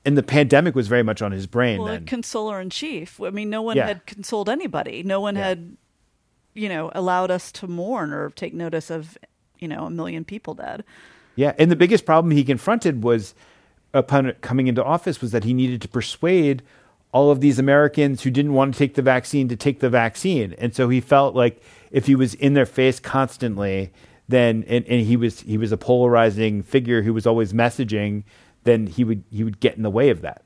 And the pandemic was very much on his brain Well, a then. consoler in chief. I mean, no one Yeah. had consoled anybody. No one Yeah. had, you know, allowed us to mourn or take notice of, you know, a million people dead. Yeah, and the biggest problem he confronted was upon coming into office was that he needed to persuade all of these Americans who didn't want to take the vaccine to take the vaccine, and so he felt like if he was in their face constantly, then and, and he was he was a polarizing figure who was always messaging, then he would he would get in the way of that.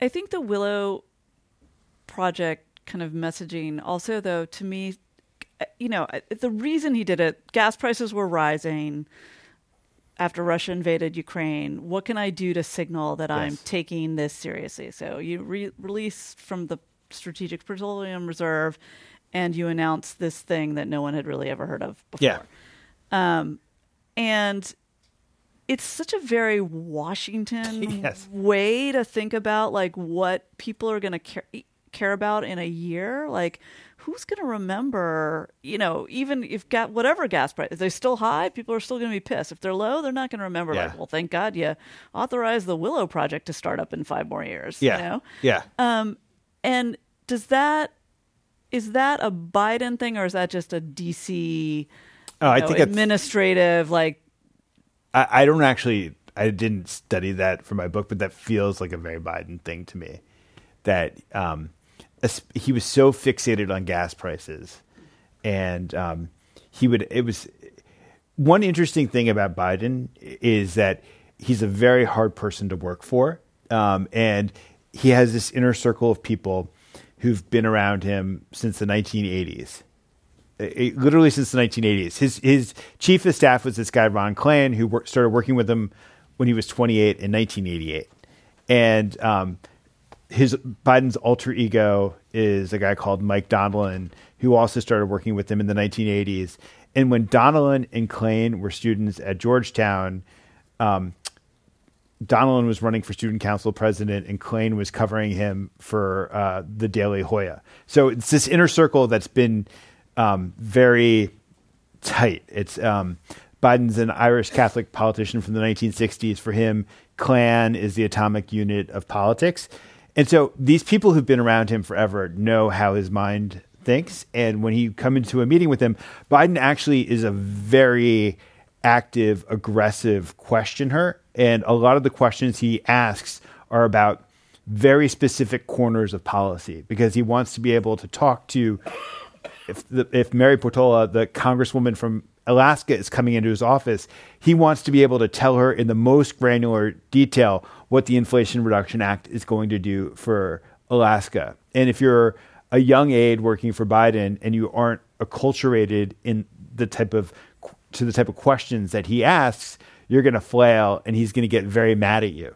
I think the Willow project kind of messaging also though to me you know the reason he did it gas prices were rising after Russia invaded Ukraine what can I do to signal that I'm taking this seriously so you re- release from the strategic petroleum reserve and you announce this thing that no one had really ever heard of before Yeah. Um, and it's such a very Washington Yes. way to think about like what people are going to care care about in a year. Like, who's going to remember? You know, even if got whatever gas price, if they're still high, people are still going to be pissed. If they're low, they're not going to remember. Yeah. Like, well, thank God you authorized the Willow project to start up in five more years. Yeah, You know? yeah. Um, and does that is that a Biden thing or is that just a DC? oh, I know, think administrative like I, I don't actually I didn't study that for my book, but that feels like a very Biden thing to me. That um, he was so fixated on gas prices, and um, he would. It was one interesting thing about Biden is that he's a very hard person to work for, um, and he has this inner circle of people who've been around him since the 1980s uh, literally since the 1980s. His his chief of staff was this guy Ron Klain, who started working with him when he was 28 in 1988, and um, his Biden's alter ego is a guy called Mike Donilon, who also started working with him in the 1980s. And when Donilon and Klain were students at Georgetown, um, Donilon was running for student council president, and Klain was covering him for uh, the Daily Hoya. So it's this inner circle that's been um, very tight. It's um, Biden's an Irish Catholic politician from the 1960s. For him, clan is the atomic unit of politics. And so these people who've been around him forever know how his mind thinks. And when you come into a meeting with him, Biden actually is a very active, aggressive questioner. And a lot of the questions he asks are about very specific corners of policy because he wants to be able to talk to if the, if Mary Peltola, the congresswoman from Alaska, is coming into his office, he wants to be able to tell her in the most granular detail what the Inflation Reduction Act is going to do for Alaska. And if you're a young aide working for Biden and you aren't acculturated in the type of to the type of questions that he asks, you're going to flail and he's going to get very mad at you.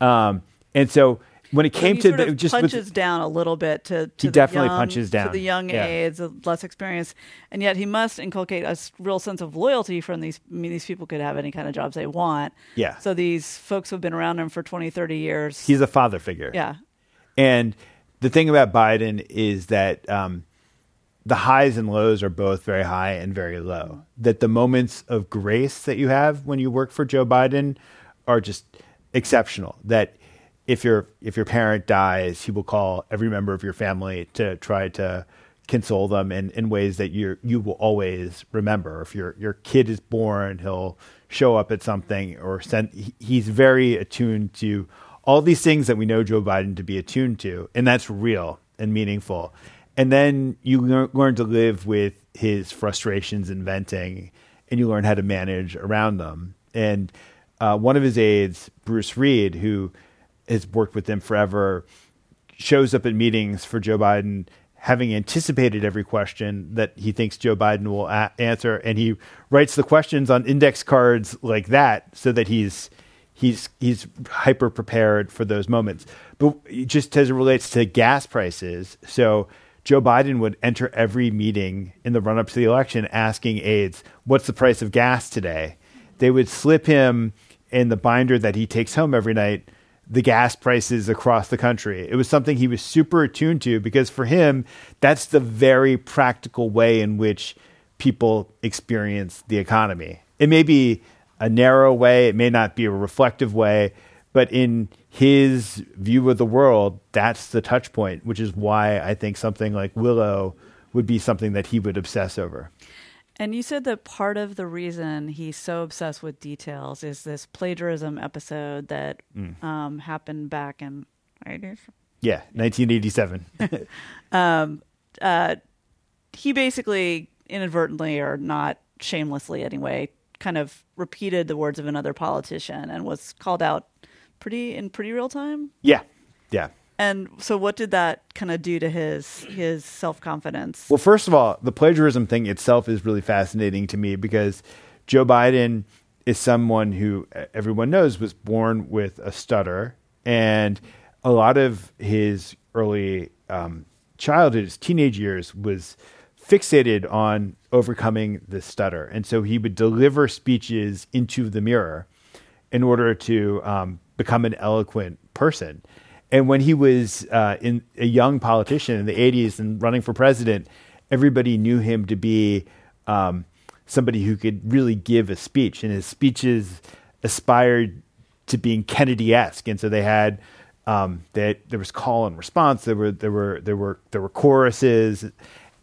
Um, and so when it came to the, just punches with, down a little bit to, to He the definitely young- punches to the young Yeah. aides, less experienced, and yet he must inculcate a real sense of loyalty from these. I mean, these people could have any kind of jobs they want. Yeah. So these folks who've been around him for 20, 30 years. he's a father figure. yeah. And the thing about Biden is that um, the highs and lows are both very high and very low. That the moments of grace that you have when you work for Joe Biden are just exceptional. That if your if your parent dies, he will call every member of your family to try to console them in, in ways that you you will always remember. If your your kid is born, he'll show up at something or send. He's very attuned to all these things that we know Joe Biden to be attuned to, and that's real and meaningful. And then you learn to live with his frustrations and venting, and you learn how to manage around them. And uh, one of his aides, Bruce Reed, who has worked with them forever, shows up at meetings for Joe Biden, having anticipated every question that he thinks Joe Biden will a- answer, and he writes the questions on index cards like that, so that he's he's he's hyper prepared for those moments. But just as it relates to gas prices, so Joe Biden would enter every meeting in the run up to the election asking aides, "What's the price of gas today?" They would slip him in the binder that he takes home every night the gas prices across the country. It was something he was super attuned to because for him, that's the very practical way in which people experience the economy. It may be a narrow way, it may not be a reflective way, but in his view of the world, that's the touch point, which is why I think something like Willow would be something that he would obsess over. And you said that part of the reason he's so obsessed with details is this plagiarism episode that Mm. um, happened back in. Yeah, 1987. He basically inadvertently or not shamelessly anyway kind of repeated the words of another politician and was called out pretty in pretty real time. yeah, yeah. And so, what did that kind of do to his his self confidence? Well, first of all, the plagiarism thing itself is really fascinating to me because Joe Biden is someone who everyone knows was born with a stutter, and a lot of his early um, childhood, his teenage years, was fixated on overcoming the stutter, and so he would deliver speeches into the mirror in order to um, become an eloquent person. And when he was uh, in a young politician in the 80s and running for president, everybody knew him to be um, somebody who could really give a speech. And his speeches aspired to being Kennedy-esque. And so they had um, that there was call and response. There were there were there were there were choruses,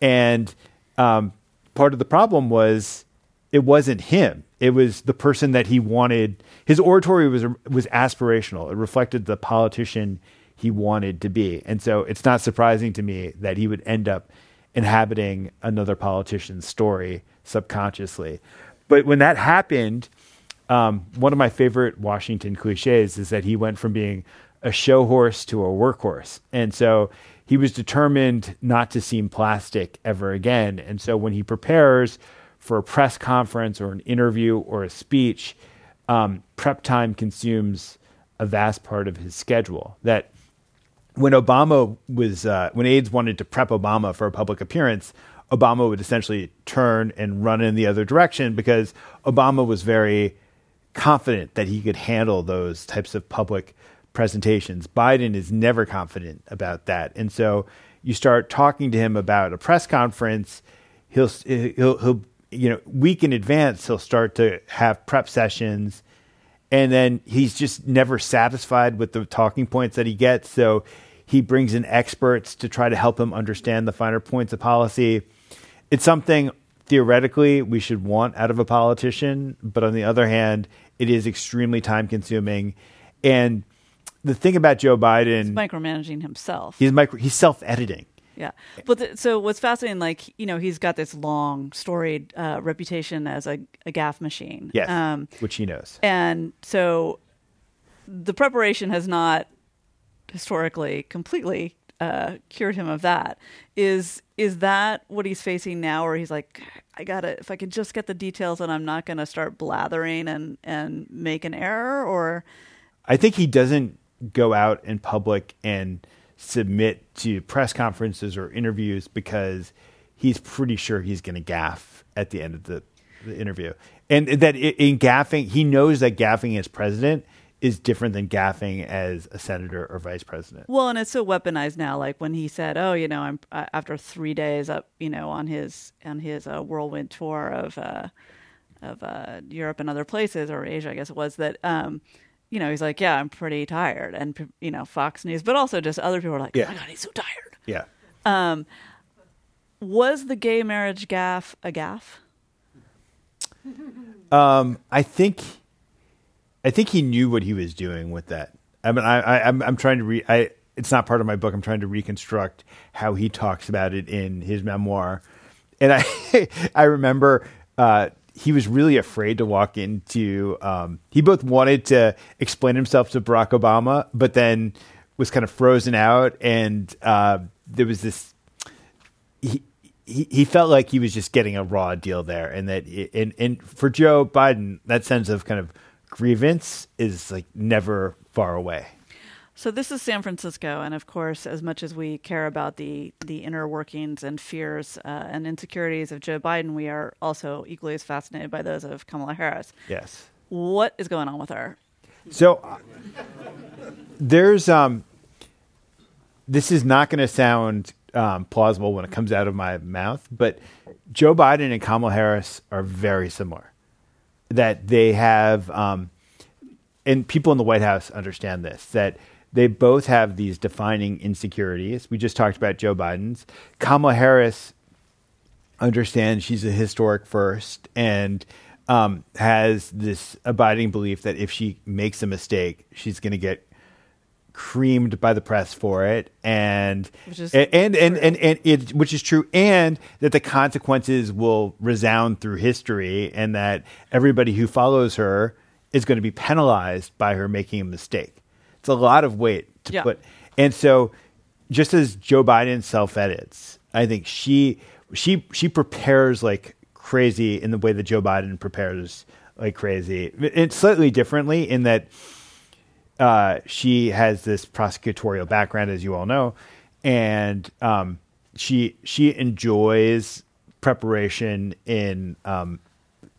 and um, part of the problem was it wasn't him. It was the person that he wanted. His oratory was was aspirational. It reflected the politician he wanted to be, and so it's not surprising to me that he would end up inhabiting another politician's story subconsciously. But when that happened, um, one of my favorite Washington cliches is that he went from being a show horse to a workhorse, and so he was determined not to seem plastic ever again. And so when he prepares for a press conference or an interview or a speech, um, prep time consumes a vast part of his schedule. That when Obama was, uh, when aides wanted to prep Obama for a public appearance, Obama would essentially turn and run in the other direction because Obama was very confident that he could handle those types of public presentations. Biden is never confident about that. And so you start talking to him about a press conference, he'll he'll he'll you know, week in advance he'll start to have prep sessions and then he's just never satisfied with the talking points that he gets. So he brings in experts to try to help him understand the finer points of policy. It's something theoretically we should want out of a politician, but on the other hand, it is extremely time consuming. And the thing about Joe Biden, he's micromanaging himself. He's micro, he's self editing. Yeah, but the, so what's fascinating, like you know, he's got this long, storied uh, reputation as a, a gaffe machine. Yes, um, which he knows. And so, the preparation has not historically completely uh, cured him of that. Is is that what he's facing now, where he's like, I gotta, if I can just get the details, and I'm not to start blathering and and make an error, or I think he doesn't go out in public and submit to press conferences or interviews because he's pretty sure he's to gaffe at the end of the, the interview. And that in gaffing, he knows that gaffing as president is different than gaffing as a senator or vice president. Well, and it's so weaponized now. Like when he said, "Oh, you know, I'm uh, after three days up, you know, on his on his uh, whirlwind tour of uh, of uh, Europe and other places or Asia, I guess it was that." Um, you know, he's like, yeah, I'm pretty tired. And, you know, Fox News, but also just other people are like, yeah. oh my God, he's so tired. Yeah. Um, was the gay marriage gaffe a gaffe? Um, I think, I think he knew what he was doing with that. I mean, I, I I'm, I'm trying to re, I, it's not part of my book. I'm trying to reconstruct how he talks about it in his memoir. And I, I remember, uh, he was really afraid to walk into. Um, he both wanted to explain himself to Barack Obama, but then was kind of frozen out, and uh, there was this. He, he he felt like he was just getting a raw deal there, and that it, and and for Joe Biden, that sense of kind of grievance is like never far away. So this is San Francisco, and of course, as much as we care about the the inner workings and fears uh, and insecurities of Joe Biden, we are also equally as fascinated by those of Kamala Harris. Yes. What is going on with her? So uh, there's um, this is not going to sound um, plausible when it comes out of my mouth, but Joe Biden and Kamala Harris are very similar. That they have, um, and people in the White House understand this that they both have these defining insecurities. We just talked about Joe Biden's. Kamala Harris understands she's a historic first and um, has this abiding belief that if she makes a mistake, she's going to get creamed by the press for it, and and and, and and, and it, which is true, and that the consequences will resound through history, and that everybody who follows her is going to be penalized by her making a mistake. It's a lot of weight to yeah. put. And so, just as Joe Biden self edits, I think she she she prepares like crazy in the way that Joe Biden prepares like crazy. It's slightly differently in that uh, she has this prosecutorial background, as you all know, and um, she she enjoys preparation in um,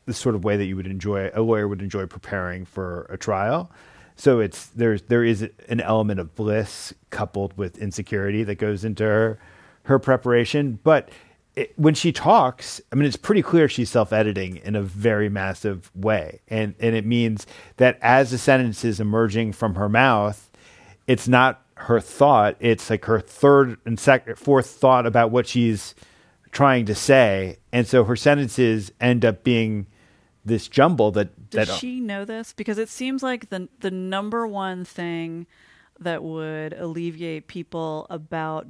the sort of way that you would enjoy a lawyer would enjoy preparing for a trial. So it's there's there is an element of bliss coupled with insecurity that goes into her her preparation. But it, when she talks, I mean, it's pretty clear she's self editing in a very massive way, and and it means that as the sentence is emerging from her mouth, it's not her thought; it's like her third and second, fourth thought about what she's trying to say, and so her sentences end up being this jumble that does that, she know this? Because it seems like the the number one thing that would alleviate people about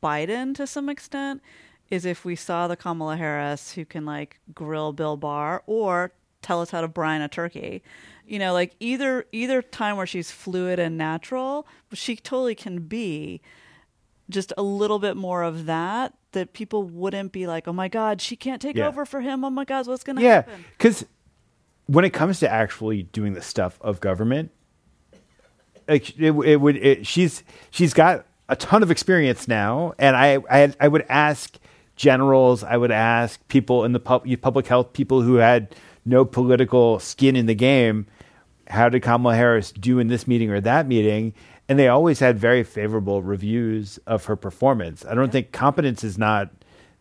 Biden to some extent is if we saw the Kamala Harris who can like grill Bill Barr or tell us how to brine a turkey. You know, like either either time where she's fluid and natural, she totally can be just a little bit more of that, that people wouldn't be like, "Oh my God, she can't take Yeah. over for him. Oh my God, what's going to Yeah, happen?" because when it comes to actually doing the stuff of government, like it, it would, it, she's she's got a ton of experience now, and I I, I would ask generals, I would ask people in the pub, public health people who had no political skin in the game, how did Kamala Harris do in this meeting or that meeting? And they always had very favorable reviews of her performance. I don't think competence is not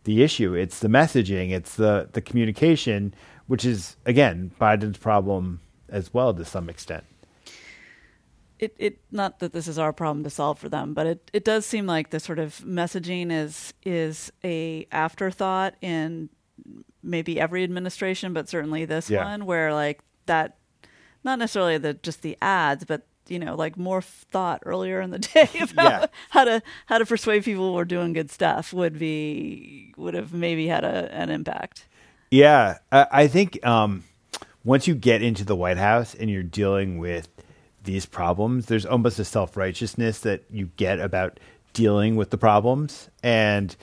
the issue. It's the messaging, it's the the communication, which is again Biden's problem as well to some extent. It, it not that this is our problem to solve for them, but it, it does seem like the sort of messaging is is a afterthought in maybe every administration, but certainly this Yeah. one, where like that, not necessarily the just the ads, but you know, like more thought earlier in the day about Yeah. how to how to persuade people we're doing good stuff would be would have maybe had a, an impact. Yeah, I, I think um, once you get into the White House and you're dealing with these problems, there's almost a self righteousness that you get about dealing with the problems. And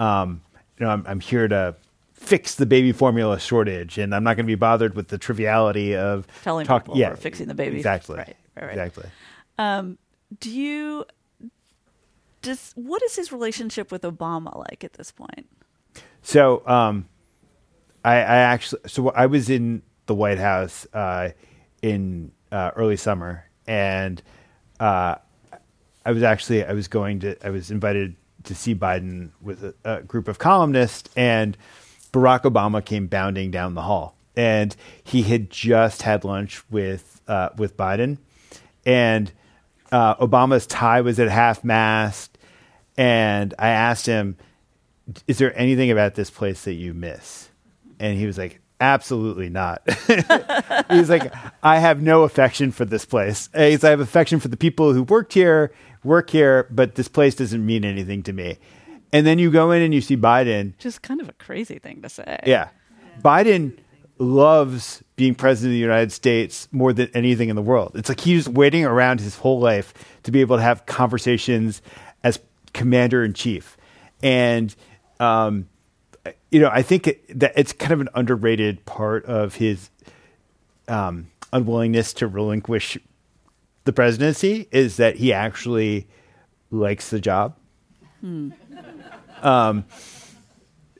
um, you know, I'm, I'm here to fix the baby formula shortage, and I'm not going to be bothered with the triviality of Telling talk- people yeah, fixing the baby. Exactly. Right, right, right. Exactly. Do you does what is his relationship with Obama like at this point? So, um, I, I actually, so I was in the White House uh, in uh, early summer, and uh, I was actually I was going to I was invited to see Biden with a, a group of columnists, and Barack Obama came bounding down the hall, and he had just had lunch with uh, with Biden, and uh, Obama's tie was at half mast, and I asked him is there anything about this place that you miss? And he was like, absolutely not. He's like, I have no affection for this place. He's, I have affection for the people who worked here, work here, but this place doesn't mean anything to me. And then you go in and you see Biden. Just kind of a crazy thing to say. Yeah. Biden loves being president of the United States more than anything in the world. It's like he's waiting around his whole life to be able to have conversations as commander in chief. And, um, you know, I think it, that it's kind of an underrated part of his um, unwillingness to relinquish the presidency is that he actually likes the job. Um,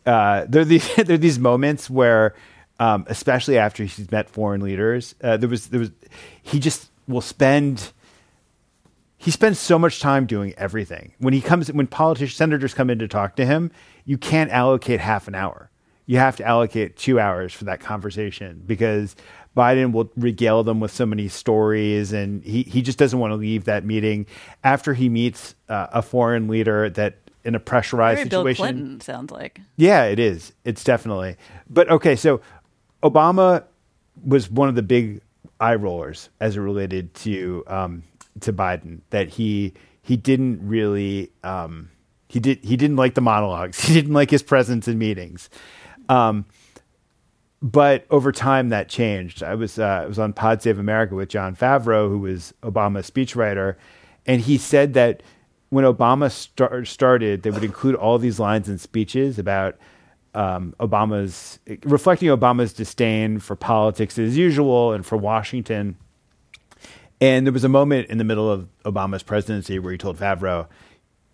uh, there are these there are these moments where, um, especially after he's met foreign leaders, uh, there was there was he just will spend. He spends so much time doing everything. When he comes, when politicians, senators come in to talk to him, you can't allocate half an hour. You have to allocate two hours for that conversation because Biden will regale them with so many stories, and he, he just doesn't want to leave that meeting after he meets uh, a foreign leader that in a pressurized Very Bill situation. Clinton sounds like. Yeah, it is. It's definitely. But okay, so Obama was one of the big eye rollers as it related to um, to Biden. That he he didn't really um, he did he didn't like the monologues. He didn't like his presence in meetings. Um, but over time that changed. I was uh, I was on Pod Save America with Jon Favreau, who was Obama's speechwriter, and he said that when Obama star- started, they would include all these lines in speeches about um, Obama's reflecting Obama's disdain for politics as usual and for Washington. And there was a moment in the middle of Obama's presidency where he told Favreau,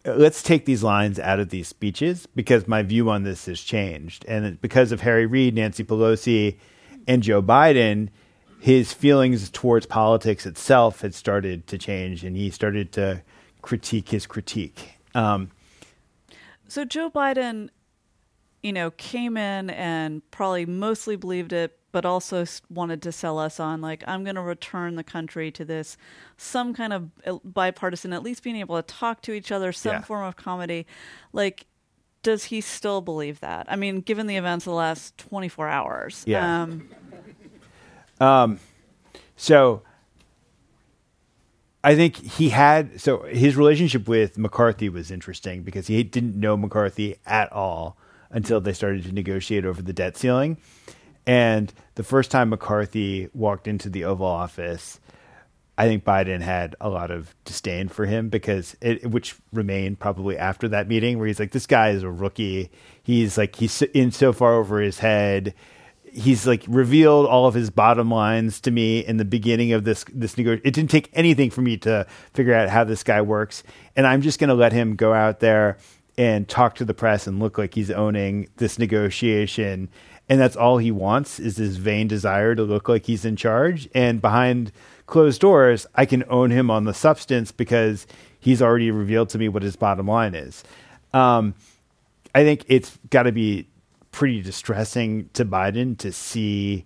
let's take these lines out of these speeches because my view on this has changed. And because of Harry Reid, Nancy Pelosi, and Joe Biden, his feelings towards politics itself had started to change and he started to critique his critique. Um, So Joe Biden, you know, came in and probably mostly believed it, but also wanted to sell us on like I'm going to return the country to this some kind of uh, bipartisan, at least being able to talk to each other, some Yeah. form of comedy. Like, does he still believe that? I mean, given the events of the last 24 hours. Yeah. Um, So I think he had so his relationship with McCarthy was interesting because he didn't know McCarthy at all until they started to negotiate over the debt ceiling. And the first time McCarthy walked into the Oval Office, I think Biden had a lot of disdain for him because it, which remained probably after that meeting where he's like, this guy is a rookie. He's like, he's in so far over his head. He's like revealed all of his bottom lines to me in the beginning of this this negotiation. It didn't take anything for me to figure out how this guy works, and I'm just going to let him go out there and talk to the press and look like he's owning this negotiation. And that's all he wants is this vain desire to look like he's in charge. And behind closed doors, I can own him on the substance because he's already revealed to me what his bottom line is. Um, I think it's got to be pretty distressing to Biden to see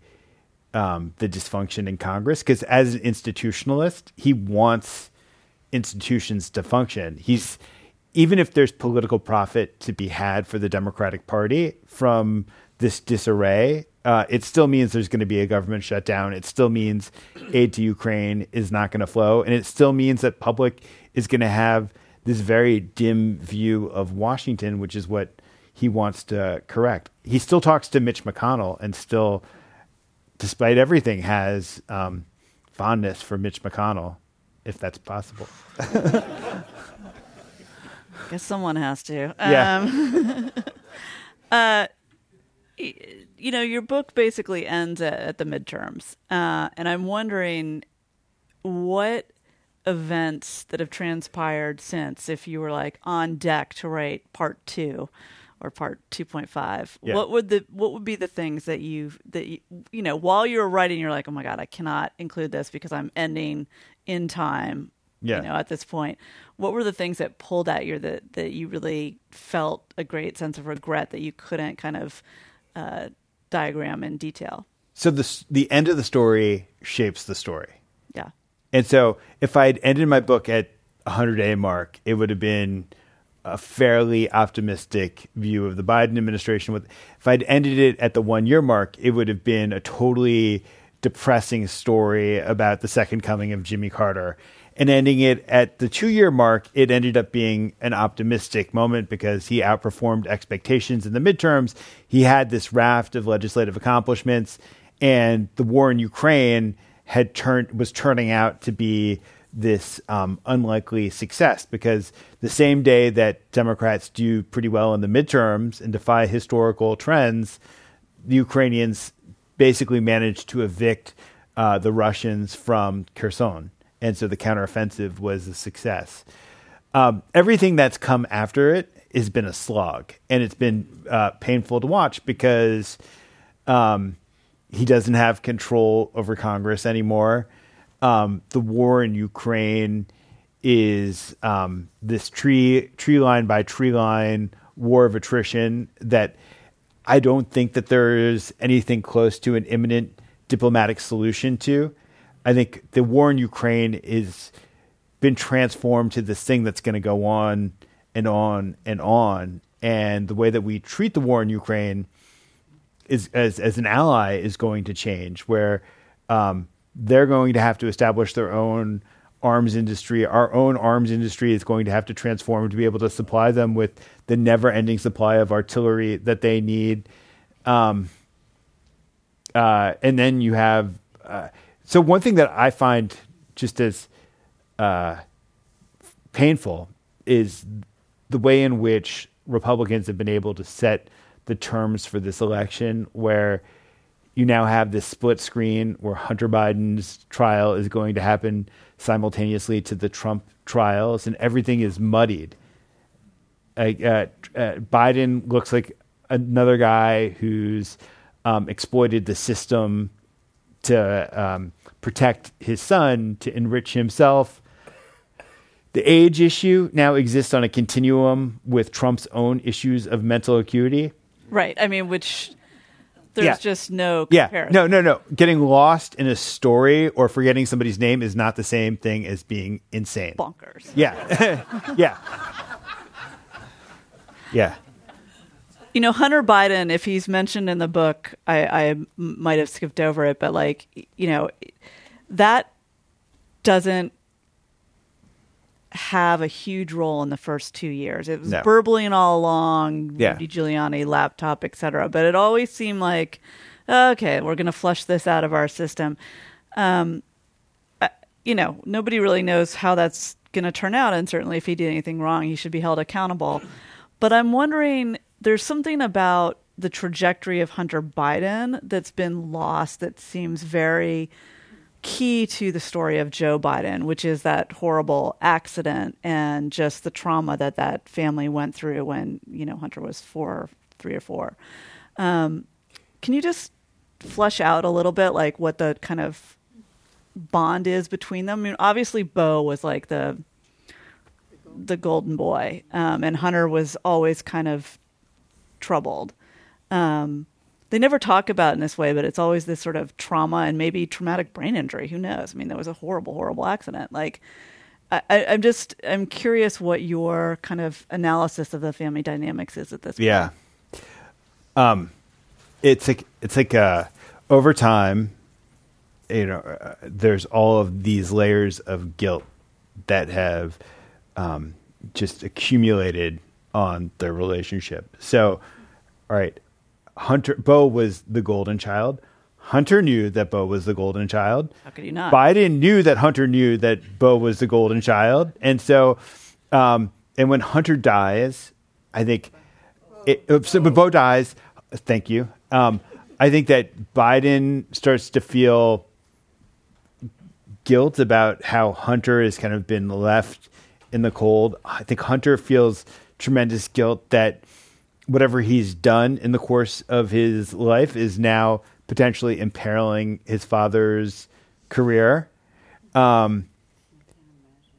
um, the dysfunction in Congress because, as an institutionalist, he wants institutions to function. He's even if there's political profit to be had for the Democratic Party from this disarray, uh, it still means there's going to be a government shutdown. It still means aid to Ukraine is not going to flow, and it still means that public is going to have this very dim view of Washington, which is what he wants to correct. He still talks to Mitch McConnell, and still, despite everything, has um, fondness for Mitch McConnell, if that's possible. Guess someone has to. Yeah. Um, uh, you know, your book basically ends at, at the midterms, uh, and I'm wondering what events that have transpired since, if you were like on deck to write part two or part 2.5 Yeah. what would the what would be the things that you that you, you know while you were writing you're like oh my god i cannot include this because i'm ending in time Yeah. you know at this point what were the things that pulled at you that that you really felt a great sense of regret that you couldn't kind of uh, diagram in detail So the the end of the story shapes the story. yeah And so if I had ended my book at a 100 day mark, it would have been a fairly optimistic view of the Biden administration. With If I'd ended it at the one year mark, it would have been a totally depressing story about the second coming of Jimmy Carter. And ending it at the two year mark, it ended up being an optimistic moment because he outperformed expectations in the midterms. He had this raft of legislative accomplishments, and the war in Ukraine had turned was turning out to be this um, unlikely success because the same day that Democrats do pretty well in the midterms and defy historical trends, the Ukrainians basically managed to evict uh, the Russians from Kherson, and so the counteroffensive was a success. Um, everything that's come after it has been a slog, and it's been uh, painful to watch because um, he doesn't have control over Congress anymore. Um, the war in Ukraine is um, this tree tree line by tree line war of attrition that I don't think that there is anything close to an imminent diplomatic solution to. I think the war in Ukraine is been transformed to this thing that's going to go on and on and on. And the way that we treat the war in Ukraine is as as an ally is going to change, where um, they're going to have to establish their own arms industry. Our own arms industry is going to have to transform to be able to supply them with the never-ending supply of artillery that they need. Um, uh, and then you have uh, so one thing that I find just as uh, painful is the way in which Republicans have been able to set the terms for this election, where you now have this split screen where Hunter Biden's trial is going to happen simultaneously to the Trump trials, and everything is muddied. Uh, uh, Biden looks like another guy who's um, exploited the system to um, protect his son, to enrich himself. The age issue now exists on a continuum with Trump's own issues of mental acuity. right i mean which there's Yeah. just no Yeah, no, no, no. Getting lost in a story or forgetting somebody's name is not the same thing as being insane. bonkers Yeah, yeah, yeah. You know, Hunter Biden, if he's mentioned in the book, I might have skipped over it, but like, you know, that doesn't have a huge role in the first two years. It was No. burbling all along, Yeah. Rudy Giuliani, laptop, etc. But it always seemed like, okay, we're going to flush this out of our system. Um, you know, nobody really knows how that's going to turn out. And certainly, if he did anything wrong, he should be held accountable. But I'm wondering, there's something about the trajectory of Hunter Biden that's been lost that seems very key to the story of Joe Biden, which is that horrible accident and just the trauma that that family went through when, you know, Hunter was four, three or four. Um, can you just flesh out a little bit like what the kind of bond is between them? I mean, obviously, Bo was like the the golden boy, um, and Hunter was always kind of troubled. Um, they never talk about it in this way, but it's always this sort of trauma and maybe traumatic brain injury. Who knows? I mean, that was a horrible, horrible accident. Like, I, am just I'm curious what your kind of analysis of the family dynamics is at this point. Yeah, um, it's like it's like uh, over time, you know, uh, there's all of these layers of guilt that have um, just accumulated on their relationship. So, all right, Hunter Bo was the golden child. Hunter knew that Bo was the golden child. How could he not? Biden knew that Hunter knew that Bo was the golden child, and so, um, and when Hunter dies, I think, it, so when Bo dies, thank you. Um, I think that Biden starts to feel guilt about how Hunter has kind of been left in the cold. I think Hunter feels tremendous guilt that whatever he's done in the course of his life is now potentially imperiling his father's career. Um,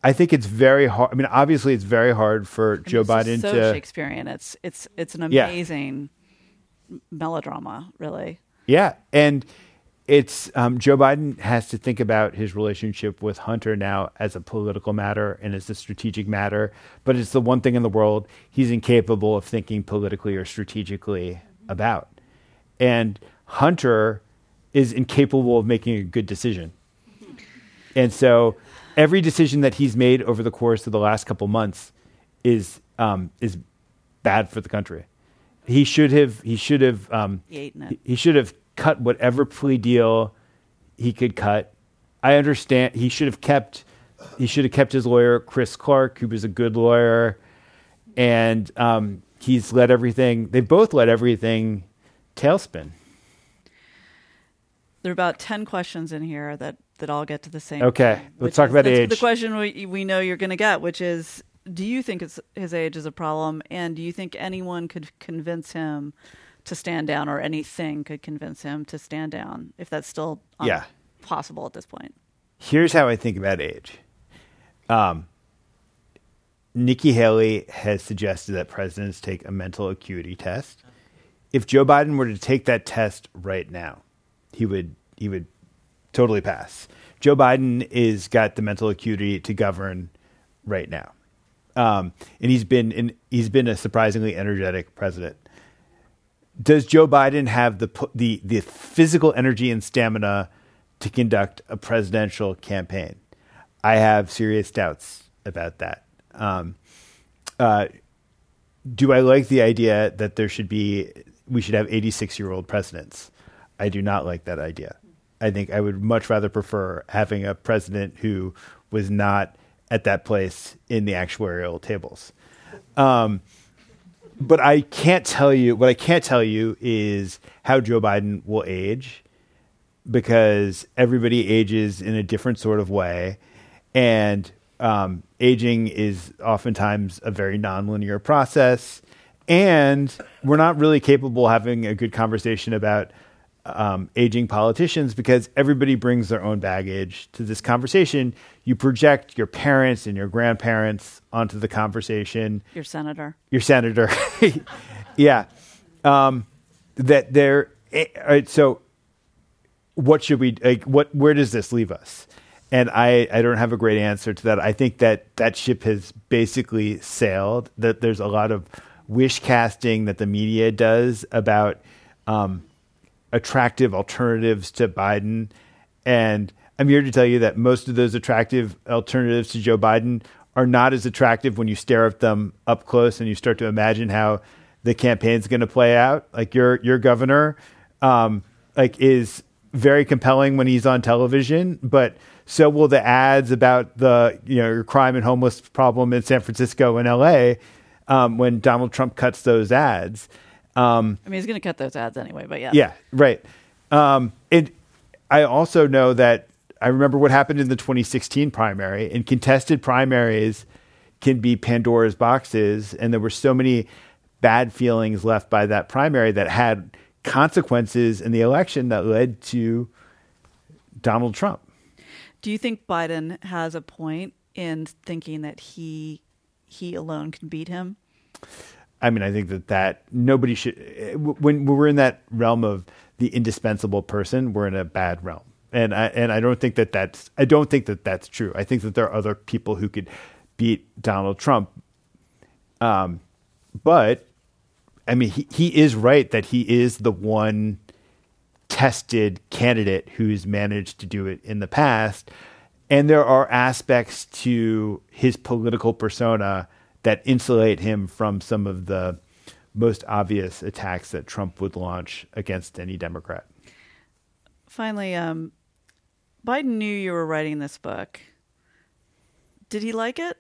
I think it's very hard. I mean, obviously, it's very hard for and Joe Biden so to Shakespearean. It's it's it's an amazing yeah. melodrama, really. Yeah, and it's um, Joe Biden has to think about his relationship with Hunter now as a political matter and as a strategic matter. But it's the one thing in the world he's incapable of thinking politically or strategically about. And Hunter is incapable of making a good decision. And so every decision that he's made over the course of the last couple months is um, is bad for the country. He should have he should have um, he, he should have cut whatever plea deal he could cut. I understand he should have kept he should have kept his lawyer Chris Clark, who was a good lawyer, and um, he's let everything. They both let everything tailspin. There are about ten questions in here that that all get to the same. Okay, thing, let's talk is, about age. The question we we know you're going to get, which is, do you think his age is a problem, and do you think anyone could convince him to stand down, or anything could convince him to stand down, if that's still yeah. possible at this point. Here's how I think about age. Um, Nikki Haley has suggested that presidents take a mental acuity test. If Joe Biden were to take that test right now, he would he would totally pass. Joe Biden is got the mental acuity to govern right now, um, and he's been in, he's been a surprisingly energetic president does Joe Biden have the the the physical energy and stamina to conduct a presidential campaign? I have serious doubts about that. Um, uh, do I like the idea that there should be we should have 86 year old presidents? I do not like that idea. I think I would much rather prefer having a president who was not at that place in the actuarial tables. Um, but I can't tell you what I can't tell you is how Joe Biden will age because everybody ages in a different sort of way, and um, aging is oftentimes a very nonlinear process, and we're not really capable of having a good conversation about um, aging politicians because everybody brings their own baggage to this conversation. You project your parents and your grandparents onto the conversation. Your senator. Your senator. yeah. Um, that they're uh, so. What should we like? What where does this leave us? And I, I don't have a great answer to that. I think that that ship has basically sailed. That there's a lot of wish casting that the media does about um, attractive alternatives to Biden. And I'm here to tell you that most of those attractive alternatives to Joe Biden are not as attractive when you stare at them up close and you start to imagine how the campaign's going to play out. Like your your governor, um, like is very compelling when he's on television, but so will the ads about the you know crime and homeless problem in San Francisco and L.A. Um, when Donald Trump cuts those ads. Um, I mean, he's going to cut those ads anyway, but yeah. Yeah, right. Um, it. I also know that I remember what happened in the 2016 primary. In contested primaries, can be Pandora's boxes, and there were so many bad feelings left by that primary that had consequences in the election that led to Donald Trump. Do you think Biden has a point in thinking that he he alone can beat him? I mean, I think that that nobody should. When we're in that realm of the indispensable person, we're in a bad realm, and I and I don't think that that's I don't think that that's true. I think that there are other people who could beat Donald Trump. Um, but I mean, he he is right that he is the one tested candidate who's managed to do it in the past. And there are aspects to his political persona that insulate him from some of the most obvious attacks that Trump would launch against any Democrat. Finally, um, Biden knew you were writing this book. Did he like it?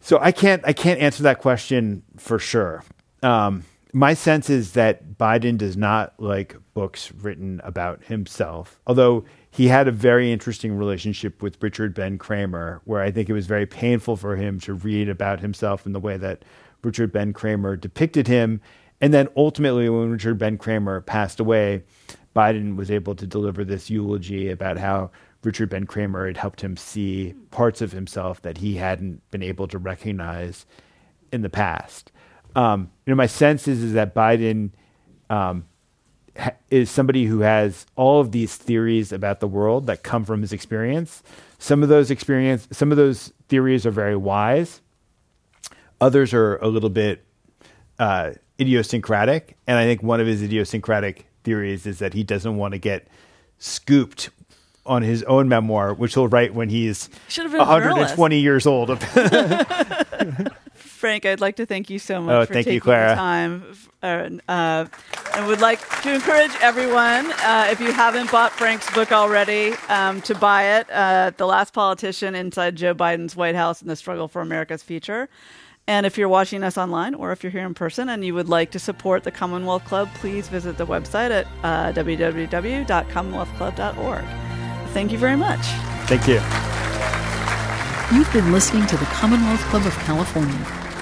So I can't I can't answer that question for sure. Um, my sense is that Biden does not like books written about himself, although he had a very interesting relationship with Richard Ben Cramer, where I think it was very painful for him to read about himself in the way that Richard Ben Cramer depicted him. And then ultimately, when Richard Ben Cramer passed away, Biden was able to deliver this eulogy about how Richard Ben Cramer had helped him see parts of himself that he hadn't been able to recognize in the past. Um, you know, my sense is, is that Biden um, ha- is somebody who has all of these theories about the world that come from his experience. Some of those experience, some of those theories are very wise. Others are a little bit uh, idiosyncratic, and I think one of his idiosyncratic theories is that he doesn't want to get scooped on his own memoir, which he'll write when he's 120 years old. Frank, I'd like to thank you so much oh, for thank taking you, Clara. the time. Uh, uh, and would like to encourage everyone, uh, if you haven't bought Frank's book already, um, to buy it. Uh, the Last Politician Inside Joe Biden's White House and the Struggle for America's Future. And if you're watching us online or if you're here in person and you would like to support the Commonwealth Club, please visit the website at uh, www.commonwealthclub.org. Thank you very much. Thank you. You've been listening to the Commonwealth Club of California.